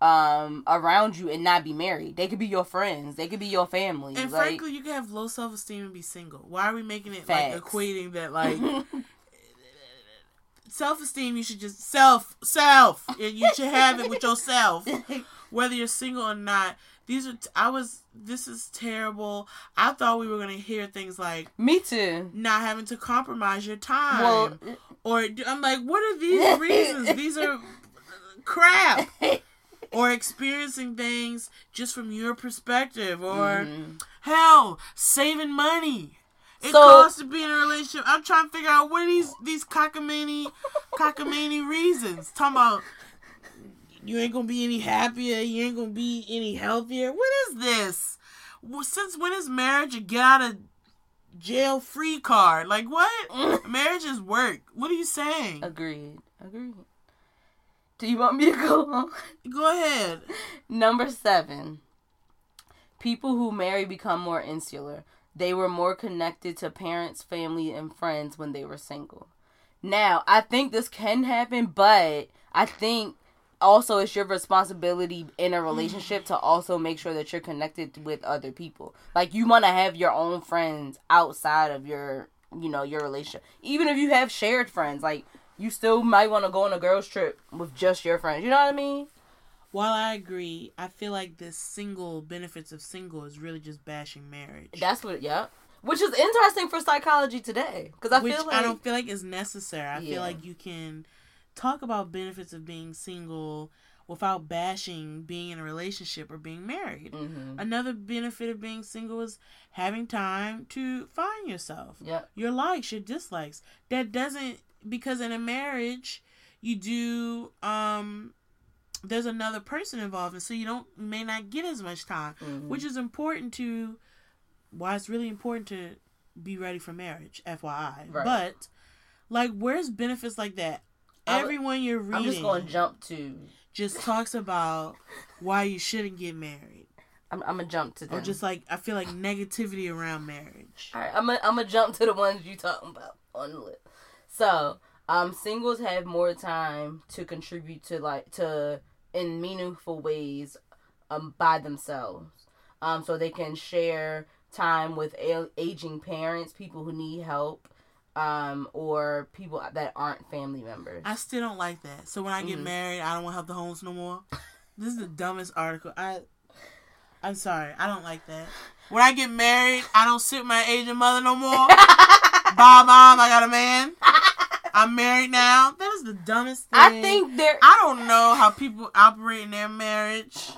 um around you and not be married. They could be your friends. They could be your family. And like, frankly, you can have low self esteem and be single. Why are we making it Facts. like equating that like *laughs* self esteem? You should just self self, and you should have it with yourself, *laughs* whether you're single or not. These are t- I was. This is terrible. I thought we were gonna hear things like me too. not having to compromise your time, Well, or I'm like, what are these reasons? *laughs* these are crap. Or experiencing things just from your perspective, or Mhm. Hell, saving money. It So- costs to be in a relationship. I'm trying to figure out what are these these cockamamie cockamamie *laughs* reasons. Talking about you ain't gonna be any happier, you ain't gonna be any healthier. What is this? Well, Since when is marriage a get out of jail free card? Like what? *laughs* marriage is work. What are you saying? Agreed. Agreed. Do you want me to go on? Go ahead. Number seven. People who marry become more insular. They were more connected to parents, family, and friends when they were single. Now, I think this can happen, but I think also it's your responsibility in a relationship to also make sure that you're connected with other people. Like you want to have your own friends outside of your, you know, your relationship. Even if you have shared friends, like you still might want to go on a girls trip with just your friends. You know what I mean? While I agree, I feel like this single benefits of single is really just bashing marriage. That's what, yeah. Which is interesting for psychology today, because I which feel like I don't feel like is necessary. I Yeah. feel like you can talk about benefits of being single without bashing being in a relationship or being married. Mhm. Another benefit of being single is having time to find yourself, Yep. your likes, your dislikes. That doesn't because in a marriage you do um there's another person involved and so you don't may not get as much time Mhm. which is important to why it's really important to be ready for marriage, FYI. Right. But like, where's benefits like that? I would- Everyone you're reading I'm just going to jump to. just talks about why you shouldn't get married, I'm, I'm gonna jump to them. or just like I feel like negativity around marriage. All right, I'm gonna I'm gonna jump to the ones you talking about on the list. So, um, singles have more time to contribute to like to in meaningful ways, um, by themselves. Um, so they can share time with a- aging parents, people who need help, um, or people that aren't family members. I still don't like that. So when I get Mhm. married, I don't want to help the homeless no more. This is the dumbest article. I, I'm sorry, I don't like that. When I get married, I don't sit with my aging mother no more. *laughs* Bye, mom. I got a man. I'm married now. That is the dumbest thing. I think there. I don't know how people operate in their marriage.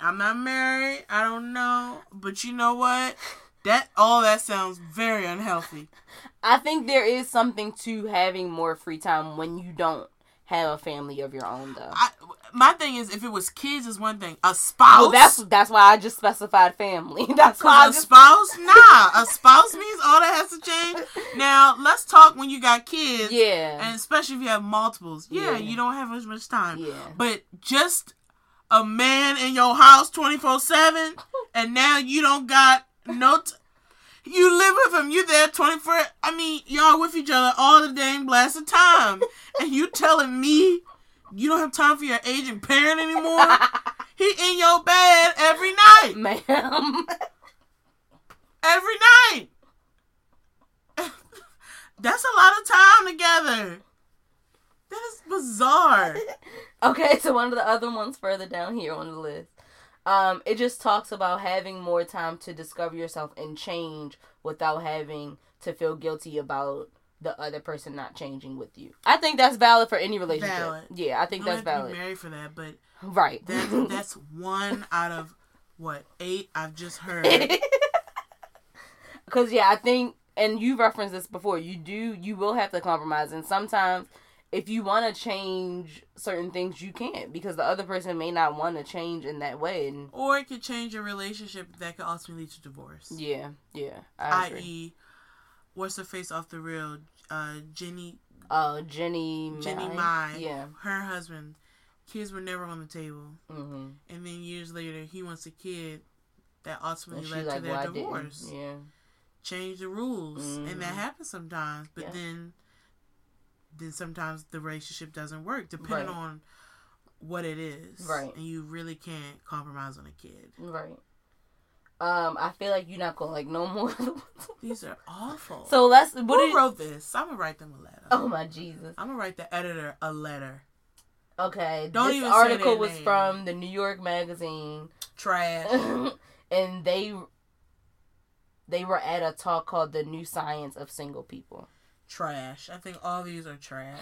I'm not married. I don't know. But you know what? That all that sounds very unhealthy. I think there is something to having more free time when you don't have a family of your own, though. I, my thing is, if it was kids, is one thing. A spouse. Well, that's that's why I just specified family. *laughs* That's why I a just spouse, nah, a spouse means all that has to change. *laughs* Now let's talk when you got kids, yeah and especially if you have multiples. Yeah, Yeah. you don't have as much time. yeah. But just a man in your house twenty four seven, *laughs* and now you don't got no. T- you live with him. You there twenty four. I mean, y'all with each other all the dang blasted time, and you telling me you don't have time for your aging parent anymore? *laughs* he in your bed every night. Ma'am. every night. *laughs* That's a lot of time together. That is bizarre. *laughs* okay, so one of the other ones further down here on the list. Um, it just talks about having more time to discover yourself and change without having to feel guilty about the other person not changing with you. I think that's valid for any relationship. Valid. Yeah, I think You that's don't have to valid. married for that, but Right. that, *laughs* that's one out of what eight I've just heard. *laughs* Because yeah, I think, and you referenced this before. You do, you will have to compromise, and sometimes, if you want to change certain things, you can't because the other person may not want to change in that way. And Or it could change a relationship that could ultimately lead to divorce. yeah, yeah, I. I.e., what's her face off the real? Uh, Jeannie, Oh, Jeannie, Jeannie Mai? Yeah, her husband, kids were never on the table, mm-hmm. and then years later he wants a kid that ultimately led like, to their "Why divorce. Yeah, change the rules and that Mhm. happens sometimes but Yeah. then then sometimes the relationship doesn't work depending Right. on what it is Right. and you really can't compromise on a kid right. Um, I feel like you're not gonna like no more. *laughs* these are awful so let's. What who did? wrote this i'm gonna write them a letter Oh my Jesus. i'm gonna write the editor a letter Okay, Don't this even say article was name. from the New York Magazine. trash *laughs* and they they were at a talk called the new science of single people trash i think all these are trash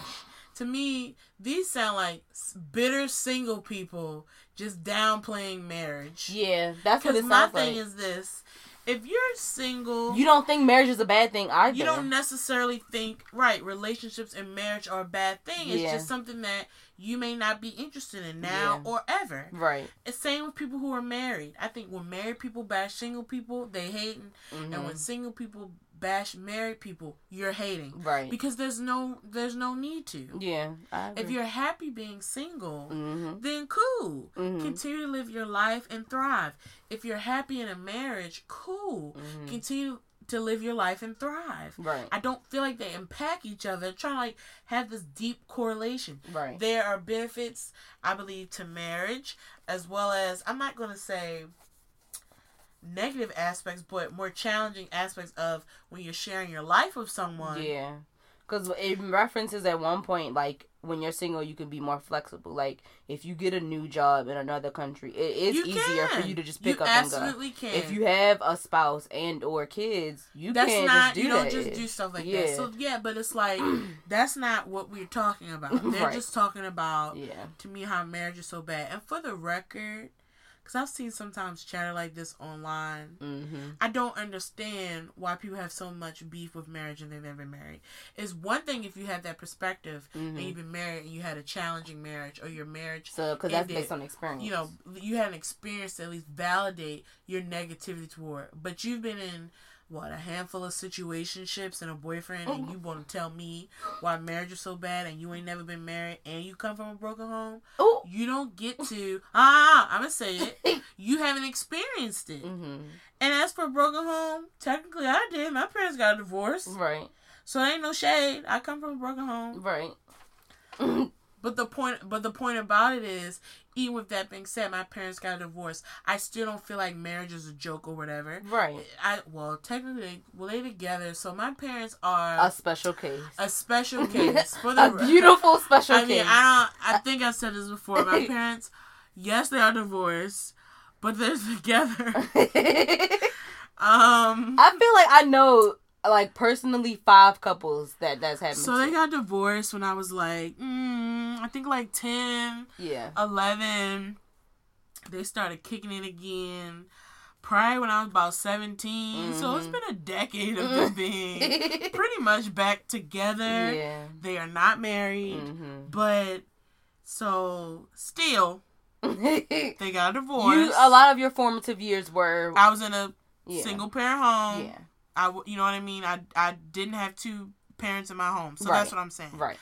to me these sound like bitter single people just downplaying marriage. Yeah that's what it my sounds thing is this if you're single you don't think marriage is a bad thing either. You don't necessarily think right relationships and marriage are a bad thing. It's Yeah. just something that you may not be interested in now Yeah. or ever. Right. It's same with people who are married. I think when married people bash single people they hating and when Mhm. single people bash married people you're hating right because there's no there's no need to yeah if you're happy being single mm-hmm. then cool Mhm. continue to live your life and thrive if you're happy in a marriage cool Mhm. continue to live your life and thrive right I don't feel like they impact each other. Trying to like have this deep correlation. right There are benefits, I believe, to marriage as well as I'm not going to say negative aspects, but more challenging aspects of when you're sharing your life with someone. yeah because it references at one point like when you're single you can be more flexible like if you get a new job in another country it is You easier for you to just pick you up and go absolutely can. if you have a spouse and or kids, you that's can't just do you don't just do stuff like that. So yeah, but it's like *clears throat* that's not what we're talking about. *laughs* They're Right. just talking about yeah, to me how marriage is so bad. And for the record, because I've seen sometimes chatter like this online, mm-hmm. I don't understand why people have so much beef with marriage and they've never been married. It's one thing if you have that perspective and Mhm. you've been married and you had a challenging marriage or your marriage, So, because that's based on experience. you know, you had an experience to at least validate your negativity toward. But you've been in what a handful of situationships and a boyfriend, and you want to tell me why marriage is so bad, and you ain't never been married, and you come from a broken home. Ooh. You don't get to ah. I'm gonna say it. *laughs* You haven't experienced it. hmm And as for broken home, technically I did. My parents got a divorce, Right. so ain't no shade. I come from a broken home. Right. *laughs* But the point, but the point about it is, even with that being said, my parents got a divorce. I still don't feel like marriage is a joke or whatever. Right. I well, technically, well, they together. So my parents are A special case. a special *laughs* case for the a beautiful special I mean, case. I don't. I think I said this before. My *laughs* parents, yes, they are divorced, but they're *laughs* together. Um. I feel like I know, like personally, five couples that that's happened. So they got divorced when I was like, mm, I think like 10, yeah. 11. They started kicking it again. Probably when I was about 17. So it's been a decade of them being *laughs* pretty much back together. yeah. They are not married. hmm But so still, *laughs* they got divorced. a lot of your formative years were I was in a yeah. single parent home. Yeah. I, you know what I mean. I, I didn't have two parents in my home, so Right. that's what I'm saying. Right.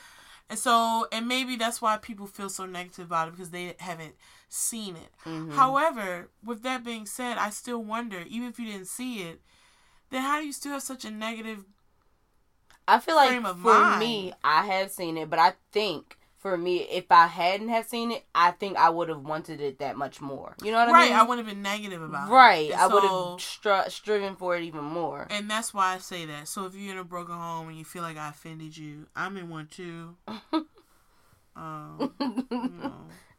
And so, and maybe that's why people feel so negative about it because they haven't seen it. Mhm. However, with that being said, I still wonder, even if you didn't see it, then how do you still have such a negative? I feel like of for mind. me, I have seen it, but I think for me, if I hadn't have seen it, I think I would have wanted it that much more. You know what I mean? right? I would have been negative about it. Right. I would have stri- striven for it even more. And that's why I say that. So if you're in a broken home and you feel like I offended you, I'm in one too. *laughs* um, *laughs* you know.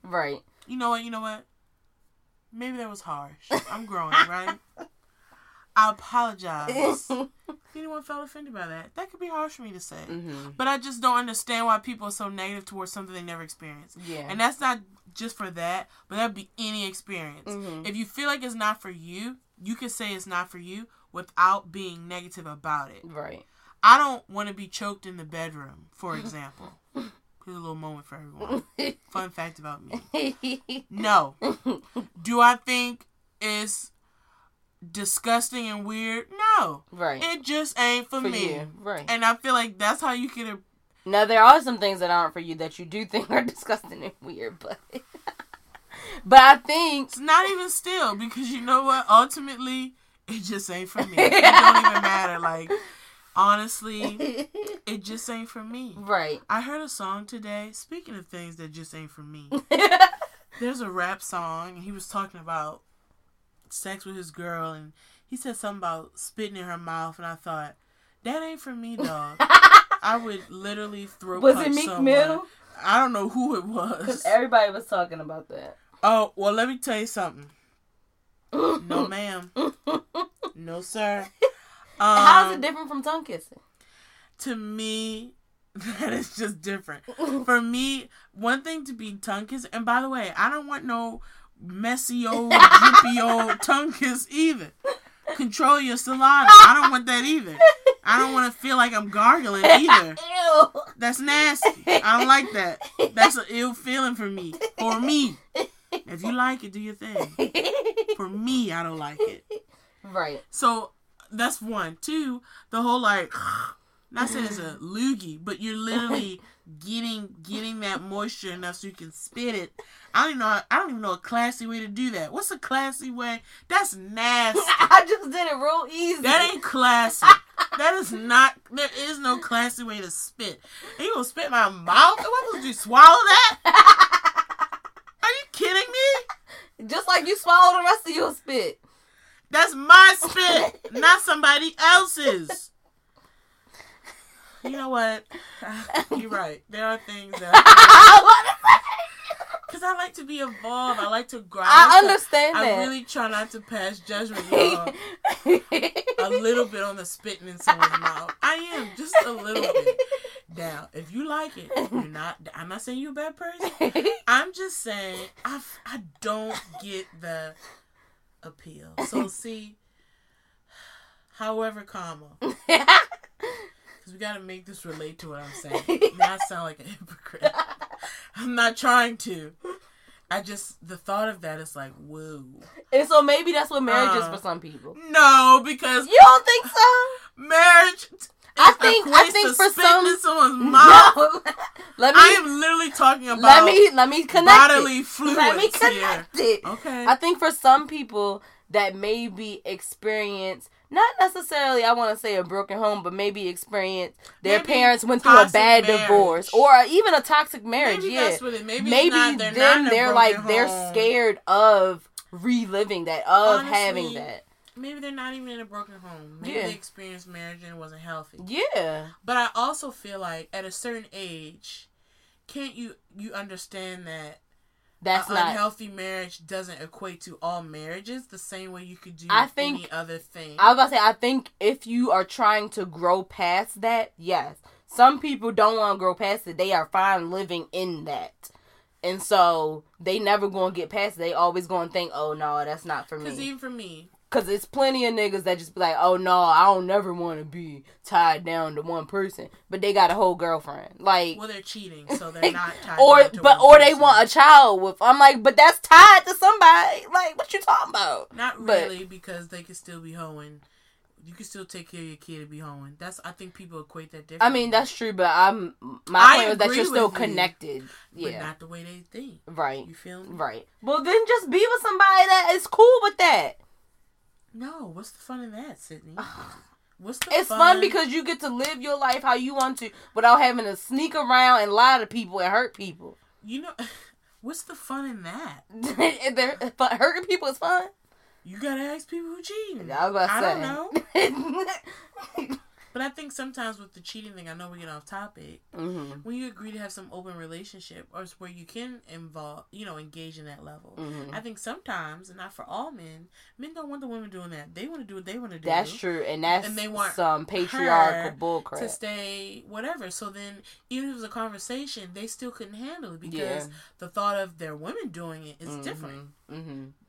right. You know what? You know what? Maybe that was harsh. I'm growing, right? *laughs* I apologize. *laughs* if anyone felt offended by that, that could be harsh for me to say. hmm But I just don't understand why people are so negative towards something they never experienced. Yeah. And that's not just for that, but that'd be any experience. Mhm. If you feel like it's not for you, you can say it's not for you without being negative about it. right. I don't want to be choked in the bedroom, for *laughs* example. Here's a little moment for everyone. *laughs* Fun fact about me. No. Do I think it's disgusting and weird? No. right. It just ain't for, for me. you. Right. And I feel like that's how you can. Now there are some things that aren't for you that you do think are *laughs* disgusting and weird, but *laughs* but I think It's not even still because you know what? Ultimately, it just ain't for me. It *laughs* don't even matter. Like, honestly, it just ain't for me. right. I heard a song today. Speaking of things that just ain't for me, there's a rap song, and he was talking about sex with his girl, and he said something about spitting in her mouth, and I thought that ain't for me, dog. *laughs* I would literally throw. Was it Meek someone. Mill? I don't know who it was. Because everybody was talking about that. Oh well, let me tell you something. No, *laughs* ma'am. *laughs* No, sir. Um, How's it different from tongue kissing? to me, that is just different. For me, one thing to be tongue kissing, and by the way, I don't want no messy old, drippy old *laughs* tongue kiss either. Control your saliva. I don't want that either. I don't want to feel like I'm gargling either. *laughs* Ew. That's nasty. I don't like that. That's an ill feeling for me. For me. If you like it, do your thing. For me, I don't like it. right. So that's one. Two, the whole like not saying it's a loogie, but you're literally getting getting that moisture enough so you can spit it. I don't even know I don't even know a classy way to do that. What's a classy way? That's nasty. *laughs* I just did it real easy. That ain't classy. That is not there is no classy way to spit. And you gonna spit my mouth? What would you swallow that? Are you kidding me? just like you swallow the rest of your spit. That's my *laughs* spit, not somebody else's. You know what? *sighs* You're right. There are things that because *laughs* I like to be involved. I like to grow. I understand I that. really try not to pass judgment y'all, a little bit on the spitting in someone's mouth. I am just a little bit. Now, if you like it, you're not. I'm not saying you're a bad person. I'm just saying I I don't get the appeal. So see, however, comma, *laughs* because we got to make this relate to what I'm saying. *laughs* Not sound like a hypocrite. *laughs* I'm not trying to. I just the thought of that is like whoa. And so maybe that's what marriage Uh, is for some people. No, because You don't think so? marriage. I think- I think for some- someone's *laughs* mouth. No. let me I am literally talking about let me let me connect bodily it. fluids Let me here. connect it. Okay. I think for some people that maybe experience not necessarily I want to say a broken home, but maybe experience their Maybe parents went through a bad marriage. divorce or even a toxic marriage. Maybe yeah, that's what it. Maybe, maybe not, they're then they're like they're scared of reliving that of Honestly, having that. Maybe they're not even in a broken home. Maybe Yeah. they experienced marriage and it wasn't healthy. Yeah, But I also feel like at a certain age, can't you you understand that that's not. unhealthy marriage doesn't equate to all marriages the same way you could do I think- any other thing. I was about to say, I think if you are trying to grow past that, yes. Some people don't want to grow past it. They are fine living in that. And so they never to get past it. They always to think, oh, no, that's not for me. Because even for me, Because it's plenty of niggas that just be like, oh, no, I don't never want to be tied down to one person. But they got a whole girlfriend. Like, well, they're cheating, so they're *laughs* not tied or down to but or they want a child with. I'm like, but that's tied to somebody. Like, what you talking about? Not but- really, because they could still be hoeing. You can still take care of your kid and be hoeing. That's I think people equate that differently. I mean, that's true, but I'm my point was that you're still you, connected. but Yeah, not the way they think. right, You feel me? right. Well, then just be with somebody that is cool with that. No, what's the fun in that, Sydney? What's the It's fun because you get to live your life how you want to without having to sneak around and lie to people and hurt people. you know *laughs* what's the fun in that? *laughs* Hurting people is fun. You gotta ask people who cheating. I was about to I say. don't know. *laughs* But I think sometimes with the cheating thing, I know we get off topic. hmm When you agree to have some open relationship, or it's where you can involve, you know, engage in that level. hmm I think sometimes, and not for all men, men don't want the women doing that. They want to do what they want to do. That's true, and that's And they want some patriarchal bullcrap. to stay whatever. So then, even if it was a conversation, they still couldn't handle it because Yeah. the thought of their women doing it is different.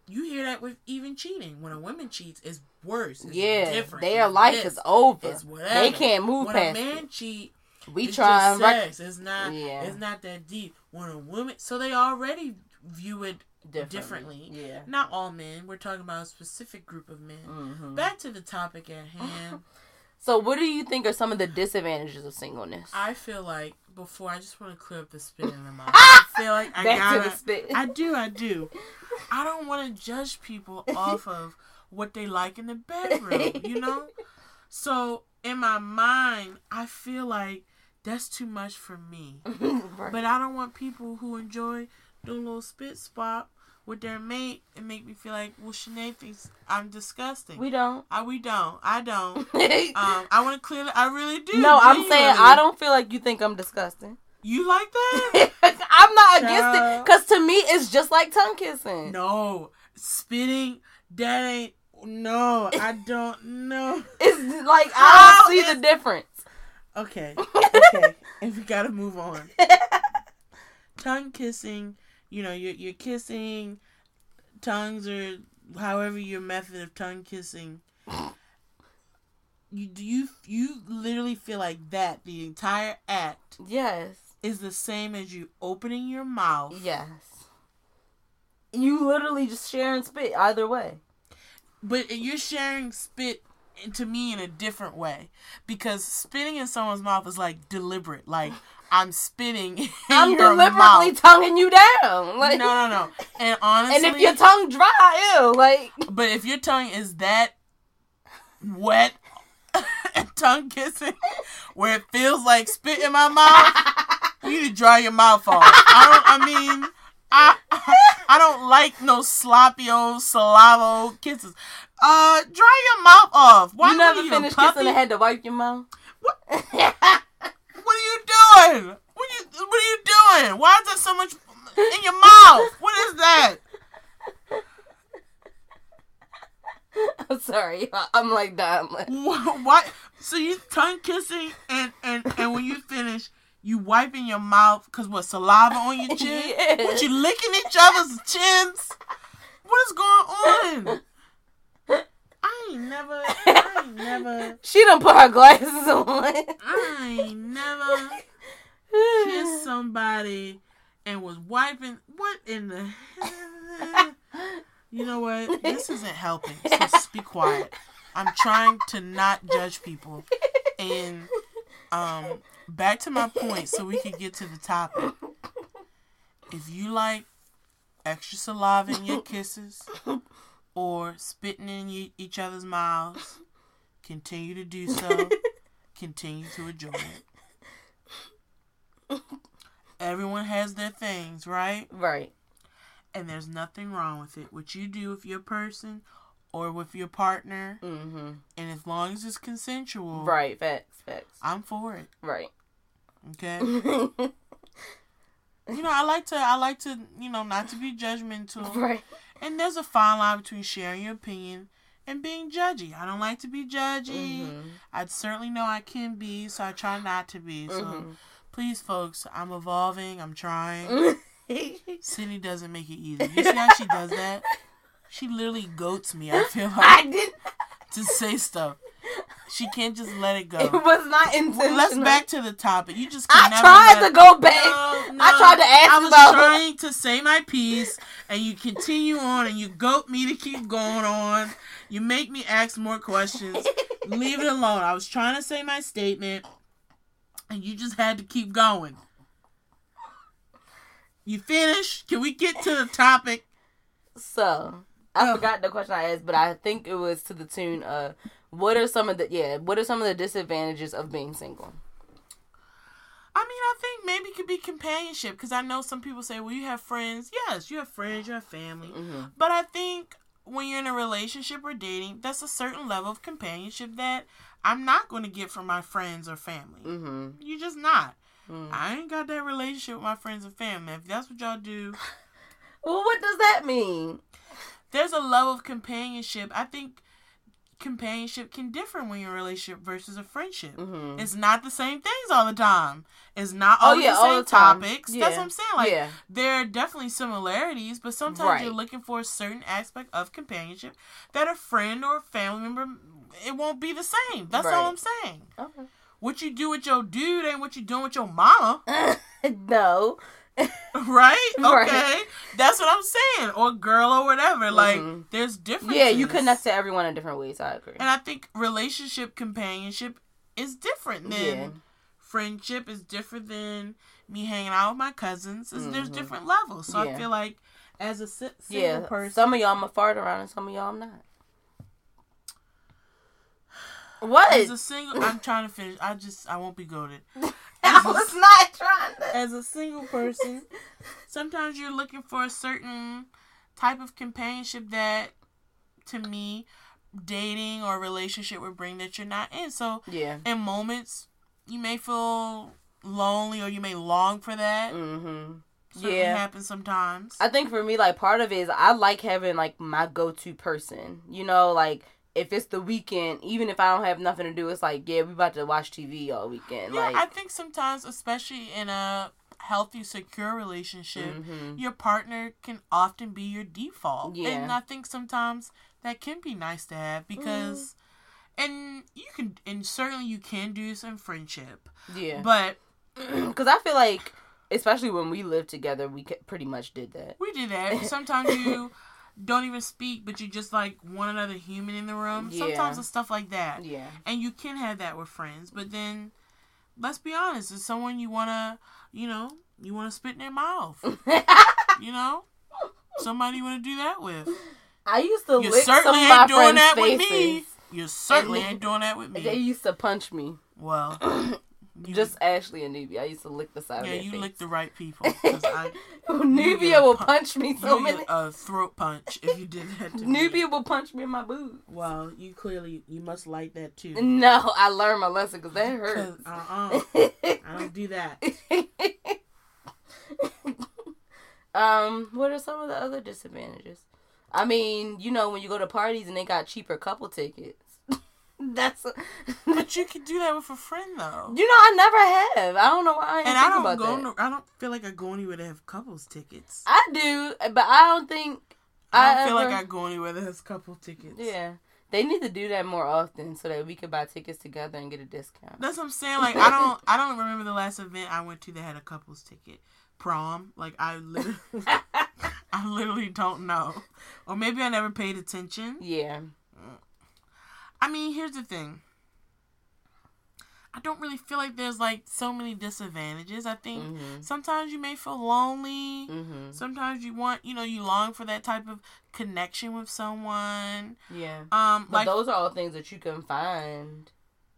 You hear that with even cheating. When a woman cheats, it's worse. It's Yeah, different. their It's life this, is over. It's whatever. They can't move when past When a man it. cheat, We it's try just rec- sex. It's not. Yeah. It's not that deep. When a woman, so they already view it differently. Yeah. Not all men. We're talking about a specific group of men. hmm Back to the topic at hand. *laughs* So, what do you think are some of the disadvantages of singleness? I feel like before I just want to clear up the spit in the mouth. *laughs* I feel like I Back gotta. to the spit. I do. I do. I don't want to judge people off of what they like in the bedroom. *laughs* You know. So in my mind, I feel like that's too much for me. *laughs* Right. But I don't want people who enjoy doing little spit spot with their mate and make me feel like, well, Sinead thinks I'm disgusting. we don't. I, we don't. I don't. *laughs* Um, I want to clear. I really do. No, I'm saying. I don't feel like you think I'm disgusting. You like that? *laughs* I'm not against it because to me it's just like tongue kissing. no, spitting. That ain't. No, I don't know. *laughs* It's like I don't see the difference. Okay, okay, and we gotta move on. Tongue kissing. You know, you're you're kissing. Tongues or however your method of tongue kissing. You do you you literally feel like that the entire act yes, is the same as you opening your mouth. yes. You literally just share and spit either way. But you're sharing spit to me in a different way because spitting in someone's mouth is like deliberate. Like I'm spitting *laughs* in I'm deliberately mouth. tonguing you down. Like, no, no, no. *laughs* And honestly, and if your tongue dry, ew, like but if your tongue is that wet and *laughs* tongue kissing, where it feels like spit in my mouth, you need to dry your mouth off. I don't. I mean. I, I don't like no sloppy old saliva kisses. Uh, dry your mouth off. Why you never are you finished a puppy? kissing and had to wipe your mouth. What? What are you doing? What are you What are you doing? Why is there so much in your mouth? What is that? *laughs* I'm sorry, I'm like that. I'm like, What? So you tongue kissing and and and when you finish, you wiping your mouth because what saliva on your *laughs* chin? Yeah. What you licking each other's chins? What is going on? I ain't never. I ain't *laughs* never. she done put her glasses on. I ain't never kissed *laughs* somebody and was wiping. What in the? Hell? You know what? This isn't helping. So just be quiet. I'm trying to not judge people. And um, back to my point, so we can get to the topic. If you like extra saliva in your kisses or spitting in each other's mouths, continue to do so. *laughs* continue to enjoy it. Everyone has their things, right? Right. And there's nothing wrong with it. What you do with your person or with your partner, Mm-hmm. and as long as it's consensual, Right. Facts. Facts. I'm for it. Right. Okay. *laughs* you know, I like to, I like to, you know, not to be judgmental. right. And there's a fine line between sharing your opinion and being judgy. I don't like to be judgy. Mhm. I certainly know I can be, so I try not to be. So Mhm. please, folks, I'm evolving. I'm trying. *laughs* Mm-hmm. Sydney doesn't make it easy. You see how she does that? She literally goats me. I *laughs* feel like I did. to say stuff. She can't just let it go. It was not intentional. Let's back to the topic. You just can I tried to go back. No, no. I tried to ask I was about. trying to say my piece, and you continue on, and you goat me to keep going on. You make me ask more questions. *laughs* Leave it alone. I was trying to say my statement, and you just had to keep going. You finished? Can we get to the topic? So I Oh. forgot the question I asked, but I think it was to the tune of what are some of the yeah what are some of the disadvantages of being single? I mean, I think maybe it could be companionship because I know some people say, well, you have friends. Yes, you have friends, you have family. Mhm. But I think when you're in a relationship or dating, that's a certain level of companionship that I'm not going to get from my friends or family. Mm-hmm. You're just not. Mm. I ain't got that relationship with my friends and family. If that's what y'all do, *laughs* Well, what does that mean? there's a level of companionship. I think companionship can differ when you're in a relationship versus a friendship. Mm-hmm. It's not the same things all the time. It's not all Oh, yeah, the all same the time. topics. That's what I'm saying. Like yeah. there are definitely similarities, but sometimes Right. you're looking for a certain aspect of companionship that a friend or a family member it won't be the same. That's all I'm saying. Okay. What you do with your dude ain't what you doing with your mama, *laughs* no. Right? *laughs* Right. Okay, that's what I'm saying, or girl or whatever. Like Mhm. there's differences. Yeah, you connect to everyone in different ways. I agree. and I think relationship companionship is different than Yeah. friendship is different than me hanging out with my cousins. It's- There's different levels. So I feel like as a si- single yeah. person, Some of y'all I'm a fart around, and some of y'all I'm not. What? as a single, I'm trying to finish. I just I won't be goaded. *laughs* *laughs* I was not trying to. As a single person, sometimes you're looking for a certain type of companionship that, to me, dating or relationship would bring that you're not in. So Yeah. in moments, you may feel lonely or you may long for that. Mm-hmm. Certainly Yeah. happens sometimes. I think for me, like part of it is I like having like my go-to person. You know, like if it's the weekend, even if I don't have nothing to do, it's like yeah, we about to watch TV all weekend. Yeah, like, I think sometimes, especially in a healthy, secure relationship, Mhm. your partner can often be your default. Yeah. And I think sometimes that can be nice to have because, Mm-hmm. and you can, and certainly you can do some friendship, yeah, but *clears throat* because I feel like especially when we lived together, we pretty much did that. we did that. *laughs* Sometimes you don't even speak, but you just like want another human in the room. Yeah. Sometimes it's stuff like that. Yeah, and you can have that with friends but then let's be honest it's someone you want to you know you want to spit in their mouth *laughs* you know somebody you want to do that with I used to you lick some certainly ain't doing that faces. with me you certainly ain't doing that with me. They used to punch me. well *clears throat* you, Just Ashley and Nubia. I used to lick the side yeah you face. lick the right people. I, *laughs* Nubia will punch me so many. a throat punch if you did that to *laughs* me Nubia will punch me in my boob. well you clearly you must like that too No, I learned my lesson because that hurts. uh-uh, *laughs* I don't do that um, what are some of the other disadvantages? I mean, you know, when you go to parties and they got cheaper couple tickets. That's, but *laughs* you can do that with a friend though you know, I never have. I don't know why I And I don't go. No, I don't feel like I go anywhere that have couples tickets. I do, but I don't think I don't feel ever- like I go anywhere that has couple tickets. Yeah, they need to do that more often so that we could buy tickets together and get a discount. That's what I'm saying. Like I don't. *laughs* I don't remember the last event I went to that had a couples ticket. prom. Like I literally, *laughs* I literally don't know, or maybe I never paid attention. Yeah. Mm. I mean, here's the thing. I don't really feel like there's like so many disadvantages. I think Mm-hmm. sometimes you may feel lonely. Mm-hmm. Sometimes you want, you know, you long for that type of connection with someone. Yeah. Um, But like those are all things that you can find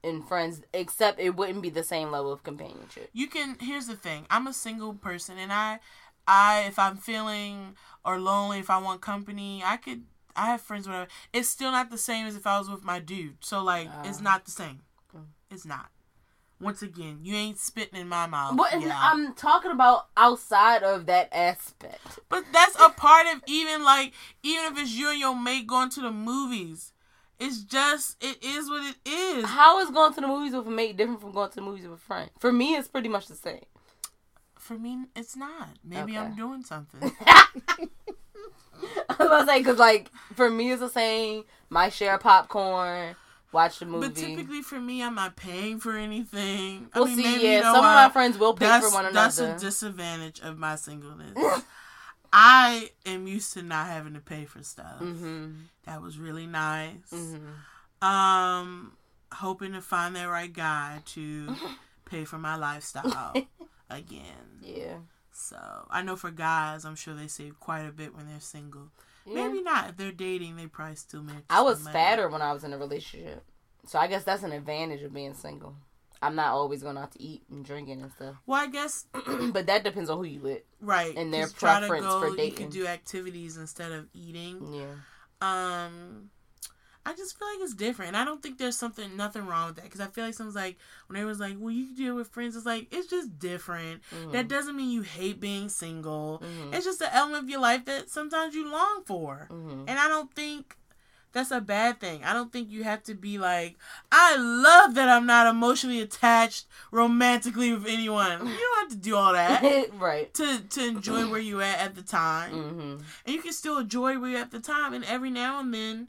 in friends, except it wouldn't be the same level of companionship. you can. Here's the thing. I'm a single person, and I, I, if I'm feeling or lonely, if I want company, I could. I have friends, whatever. It's still not the same as if I was with my dude. So like, it's Ah. not the same. It's not. Once again, you ain't spitting in my mouth. But yeah. I'm talking about outside of that aspect. But that's a part of even like even if it's you and your mate going to the movies. It's just it is what it is. How is going to the movies with a mate different from going to the movies with a friend? For me, it's pretty much the same. For me, it's not. Maybe I'm doing something. *laughs* *laughs* I was about to say because like for me, it's the same. My share of popcorn, watch the movie. But typically for me, I'm not paying for anything. I We'll mean, see. maybe, yeah, you know some of my friends will pay for one another. That's a disadvantage of my singleness. *laughs* I am used to not having to pay for stuff. mm-hmm. That was really nice. Mm-hmm. Um, hoping to find that right guy to *laughs* pay for my lifestyle again. Yeah. So I know for guys, I'm sure they save quite a bit when they're single. yeah. Maybe not if they're dating. They probably still make. I was money. fatter when I was in a relationship, so I guess that's an advantage of being single. I'm not always going out to eat and drinking and stuff, Well, I guess *clears throat* but that depends on who you with. right. And their 'cause try to preference go, for You dating. could do activities instead of eating. Yeah. Um, I just feel like it's different, and I don't think there's something nothing wrong with that because I feel like someone's like when was like, "Well, you can deal with friends." It's like it's just different. Mhm. That doesn't mean you hate being single. Mhm. It's just an element of your life that sometimes you long for. Mhm. And I don't think that's a bad thing. I don't think you have to be like, I love that I'm not emotionally attached romantically with anyone. You don't have to do all that *laughs* right. to to enjoy where you at at the time. Mm-hmm. And you can still enjoy where you at the time and every now and then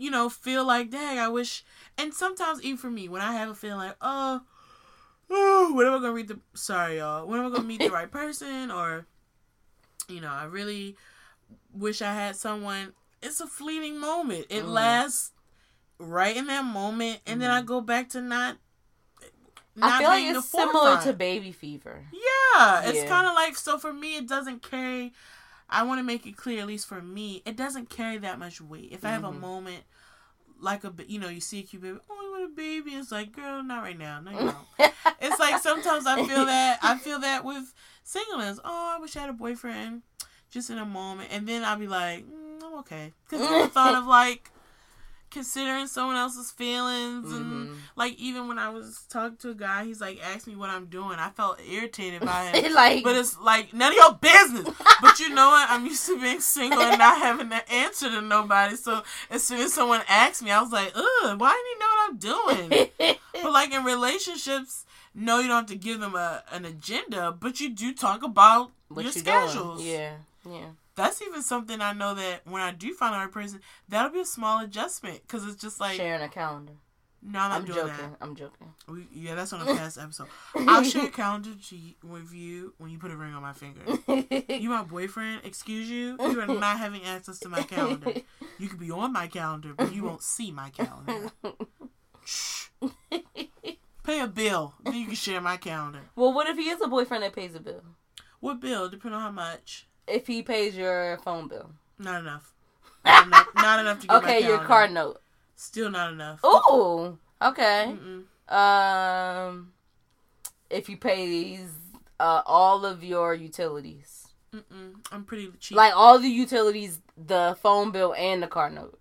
you know, feel like, dang, I wish and sometimes even for me, when I have a feeling like, oh, oh when am I gonna read the sorry y'all, when am I gonna meet the *laughs* right person or you know, I really wish I had someone it's a fleeting moment. It Mhm. lasts right in that moment and then I go back to not I feel like it's similar to baby fever. Yeah, it's Yeah. kind of like so for me, it doesn't carry. I want to make it clear, at least for me, it doesn't carry that much weight. If I have a Mhm. moment like a, you know, you see a cute baby, oh, you want a baby? It's like, girl, not right now. No, you don't. *laughs* it's like sometimes I feel that I feel that with singleness. Oh, I wish I had a boyfriend, just in a moment, and then I'll be like, mm, I'm okay, because the thought of like considering someone else's feelings and Mhm. like even when I was talking to a guy, he's like asked me what I'm doing. I felt irritated by *laughs* him. like, But it's like none of your business. But you know what? I'm used to being single and not having to answer to nobody. So as soon as someone asked me, I was like, ugh, why didn't he know what I'm doing? *laughs* but like in relationships, no, you don't have to give them a an agenda, but you do talk about what your you schedules. doing? Yeah, yeah. That's even something I know that when I do find the right person, that'll be a small adjustment because it's just like, Sharing a calendar. no, I'm not I'm doing joking. that. I'm joking. We, yeah, that's on a *laughs* past episode. I'll share a calendar to you, with you when you put a ring on my finger. You my boyfriend? Excuse you? You are not having access to my calendar. You could be on my calendar, but you won't see my calendar. Shh. Pay a bill, then you can share my calendar. well, what if he is a boyfriend that pays a bill? What bill? Depending on how much. If he pays your phone bill. Not enough. Not enough, not enough to get *laughs* Okay, your card note. Still not enough. Ooh. Okay. Mm-mm. Um, if he pays uh, all of your utilities, Mm-mm. I'm pretty cheap. like all the utilities, the phone bill and the car note.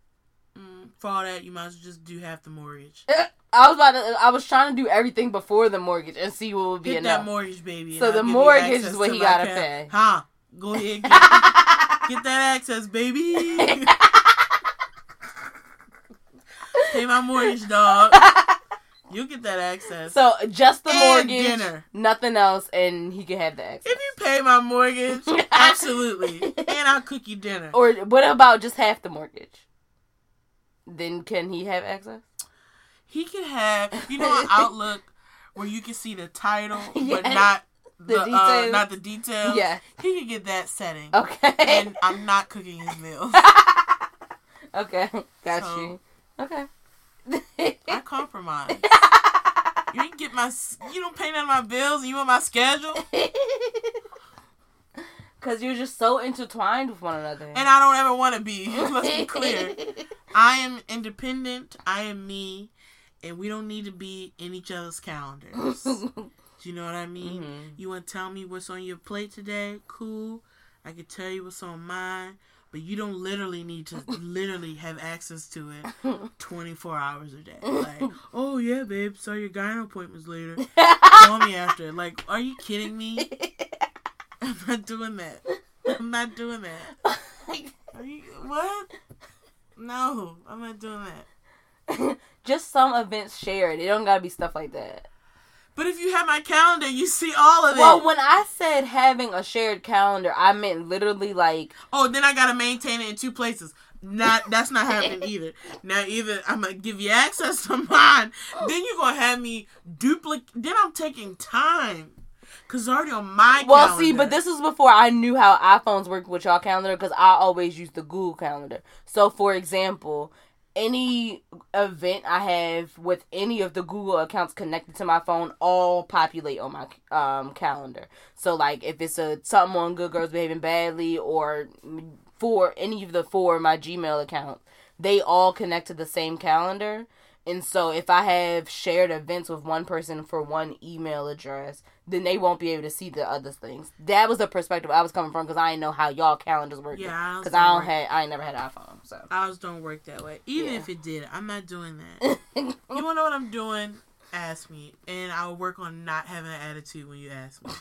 Mm, for all that, you might as well just do half the mortgage. *laughs* I was about to. I was trying to do everything before the mortgage and see what would be Get enough. that mortgage, baby. So the you mortgage is what he gotta pay. Huh? Go ahead, get, get that access, baby. *laughs* Pay my mortgage, dog. You get that access. so just the And mortgage, dinner. nothing else, and he can have the access. If you pay my mortgage, *laughs* absolutely, and I'll cook you dinner. Or what about just half the mortgage? Then can he have access? He can have, you know, an Outlook where you can see the title, but *laughs* not the, The uh, not the details. Yeah. he could get that setting. Okay. And I'm not cooking his meals. *laughs* okay. Got So- you. Okay. I *laughs* compromise. You didn't get my. You don't pay none of my bills, and you want my schedule, *laughs* Cause you're just so intertwined with one another. and I don't ever want to be. Let's be clear. I am independent. I am me, and we don't need to be in each other's calendars. Do you know what I mean? Mhm. You want to tell me what's on your plate today? Cool. I can tell you what's on mine, but you don't literally need to *laughs* literally have access to it *laughs* 24 hours a day. Like, *laughs* oh yeah, babe, saw your gyno appointments later. Call me after. Like, are you kidding me? I'm not doing that. I'm not doing that. Are you what? No, I'm not doing that. just some events shared. It don't gotta be stuff like that. But if you have my calendar, you see all of it. Well, when I said having a shared calendar, I meant literally like Oh, then I gotta maintain it in two places. Not that's not happening *laughs* either. Now either I'm gonna give you access to mine, then you're gonna have me duplicate. Then I'm taking time because it's already on my. Well, calendar. see, but this was before I knew how iPhones work with y'all calendar because I always use the Google Calendar. So, for example, any event I have with any of the Google accounts connected to my phone all populate on my um calendar. So, like, if it's a something on Good Girls Behaving Badly or for any of the four of my Gmail accounts, they all connect to the same calendar. And so if I have shared events with one person for one email address, then they won't be able to see the other things. That was the perspective I was coming from because I didn't know how y'all calendars work. Yeah, because don't I don't had I ain't never had an iPhone. So ours don't work that way. Even Yeah. if it did, I'm not doing that. *laughs* you wanna know what I'm doing? Ask me, and I'll work on not having an attitude when you ask me.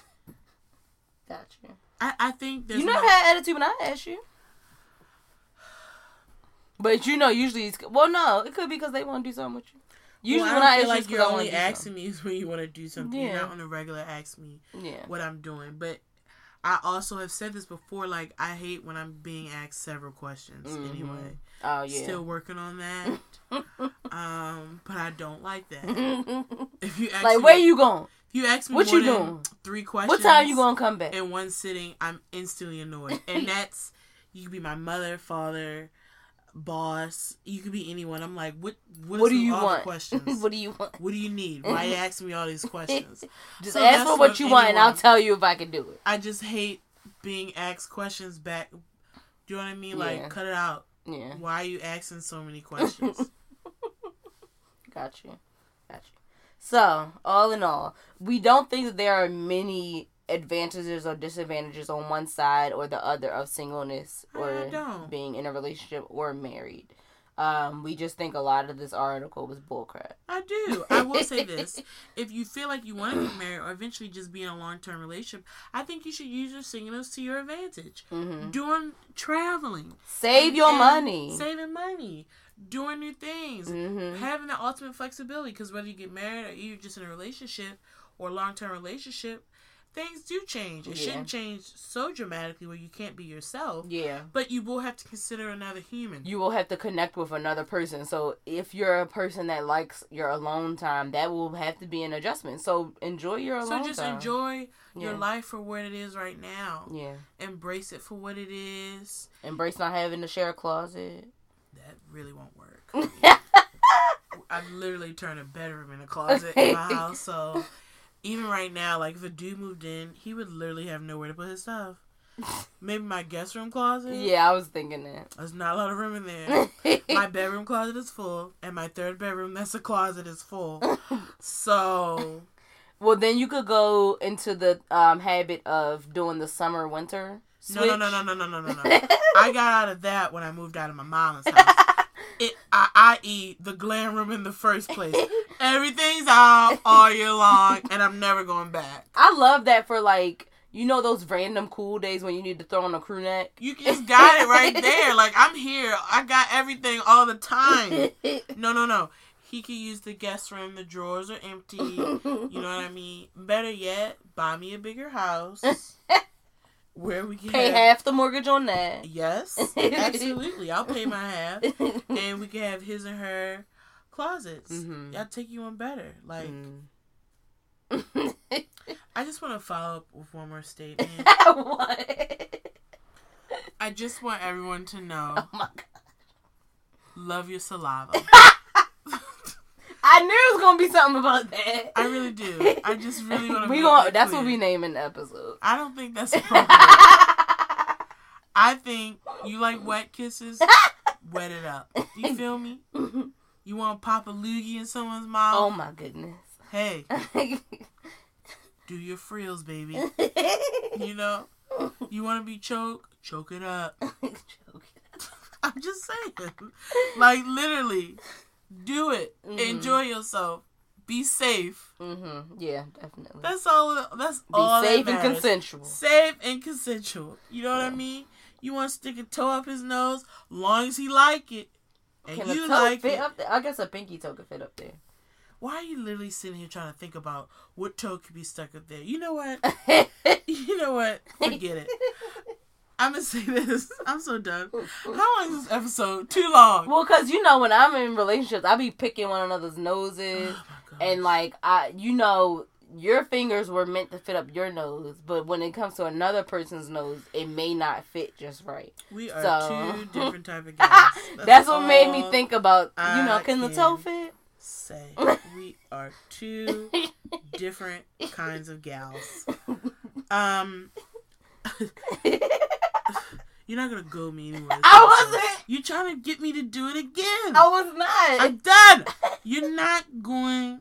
gotcha. I, I think there's You never no- had attitude when I asked you. But you know, usually it's well, no, it could be because they want to do something with you. Usually well, when I, I, ask feel you, like you're I only asking me is *laughs* when you want to do something. Yeah. You're not on a regular ask me. Yeah. what I'm doing. But I also have said this before. Like I hate when I'm being asked several questions. Mhm. Anyway, Oh yeah. still working on that. *laughs* um, but I don't like that. *laughs* If you ask where me, you going? if you ask me What you doing? three questions, What time are you gonna come back? in one sitting, I'm instantly annoyed. And that's you could be my mother, father, boss. You could be anyone. I'm like, what? What, do you want? *laughs* questions? what do you want? what do you need? Why you asking me all these questions? *laughs* Just So ask for what you want, and I'll tell you if I can do it. I just hate being asked questions back. Do you know what I mean? Like, Yeah. cut it out. Yeah, Why are you asking so many questions? got you, got you. So, all in all, we don't think that there are many advantages or disadvantages on one side or the other of singleness or being in a relationship or married. Um, we just think a lot of this article was bullcrap. I do. I will say *laughs* this. If you feel like you want to get married or eventually just be in a long term relationship, I think you should use your singleness to your advantage. hmm Doing traveling. Save your and money. Saving money. Doing new things. hmm Having the ultimate flexibility. Because whether you get married or you're just in a relationship or long term relationship, things do change. It Yeah. shouldn't change so dramatically where you can't be yourself. Yeah. But you will have to consider another human. you will have to connect with another person. So if you're a person that likes your alone time, that will have to be an adjustment. So enjoy your alone time. so just time. enjoy your life for what it is right now. Yeah. Embrace it for what it is. Embrace not having to share a closet. That really won't work. *laughs* I literally turned a bedroom in a closet in my *laughs* house. So even right now, like if a dude moved in, he would literally have nowhere to put his stuff. *laughs* Maybe my guest room closet. Yeah, I was thinking that. There's not a lot of room in there. *laughs* my bedroom closet is full, and my third bedroom that's a closet is full. *laughs* so. Well, then you could go into the um, habit of doing the summer winter. No, no, no, no, no, no, no, no. I got out of that when I moved out of my mom's house. I.e., the glam room in the first place. *laughs* Everything's out all year long, and I'm never going back. I love that for like you know those random cool days when you need to throw on a crew neck. You just got it right *laughs* there. Like I'm here. I got everything all the time. *laughs* No, no, no. He could use the guest room. The drawers are empty. You know what I mean? Better yet, buy me a bigger house where we can Pay have- half the mortgage on that. Yes, *laughs* absolutely. I'll pay my half, and we can have his and her closets. Mhm. I'll take you on better. Like Mm. I just want to follow up with one more statement. *laughs* what? I just want everyone to know Oh my god. love your saliva. *laughs* I knew it was gonna be something about that. I really do. I just really *laughs* want to. we gonna. That's what we naming the episode. I don't think that's *laughs* appropriate. I think you like wet kisses. *laughs* Wet it up. You feel me? You want to pop a loogie in someone's mouth? oh my goodness. Hey, do your frills, baby. You know, you want to be choked? Choke it up. I'm just saying. Like, literally, do it. Mhm. Enjoy yourself. Be safe. mm-hmm. Yeah, definitely. That's all. That's Be all. that safe and matters. consensual. Safe and consensual. You know what I mean? You want to stick a toe up his nose, long as he like it, and Can a you toe like fit it. up there? I guess a pinky toe could fit up there. Why are you literally sitting here trying to think about what toe could be stuck up there? You know what? *laughs* you know what? Forget it. *laughs* I'm gonna say this. *laughs* I'm so done. *laughs* How long is this episode? Too long. well, cause you know when I'm in relationships, I be picking one another's noses, Oh and like I, you know, your fingers were meant to fit up your nose, but when it comes to another person's nose, it may not fit just right. we are so- two *laughs* different type of guys. That's, what made me think about, you know, I can the toe fit? Say we are two different kinds of gals. Um, you're not gonna go me anywhere. I wasn't. You trying to get me to do it again? I was not. I'm done. *laughs* You're not going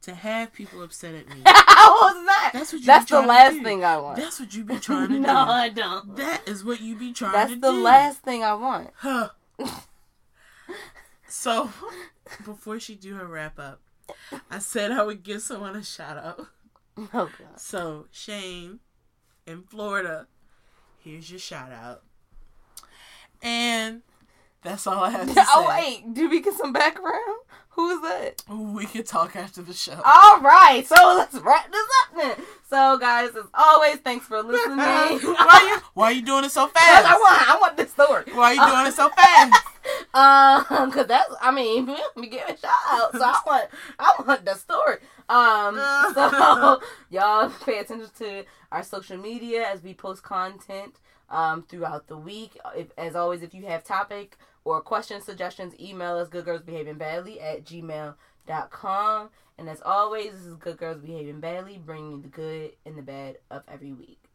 to have people upset at me. *laughs* I was not. That's what you That's the last thing I want. That's what you be *laughs* trying to no, do. No, I don't. That is what you be trying That's to do. That's the last thing I want. Huh. so, before she do her wrap up, I said I would give someone a shout out. Oh god. So, Shane in Florida, here's your shout out. And that's all I have *laughs* to say. Oh wait, do we get some background? Who is that? We could talk after the show. All right, so let's wrap this up then. So guys, as always, thanks for listening. *laughs* why you why you doing it so *laughs* fast? I want, I want this story. Why are you doing it so fast? Um, cause that's, I mean, we giving shout out, so I want, I want the story. Um, so y'all pay attention to our social media as we post content um throughout the week. If, as always, if you have topic or questions, suggestions, email us goodgirlsbehavingbadly at gmail.com. And as always, this is Good Girls Behaving Badly, bringing you the good and the bad of every week.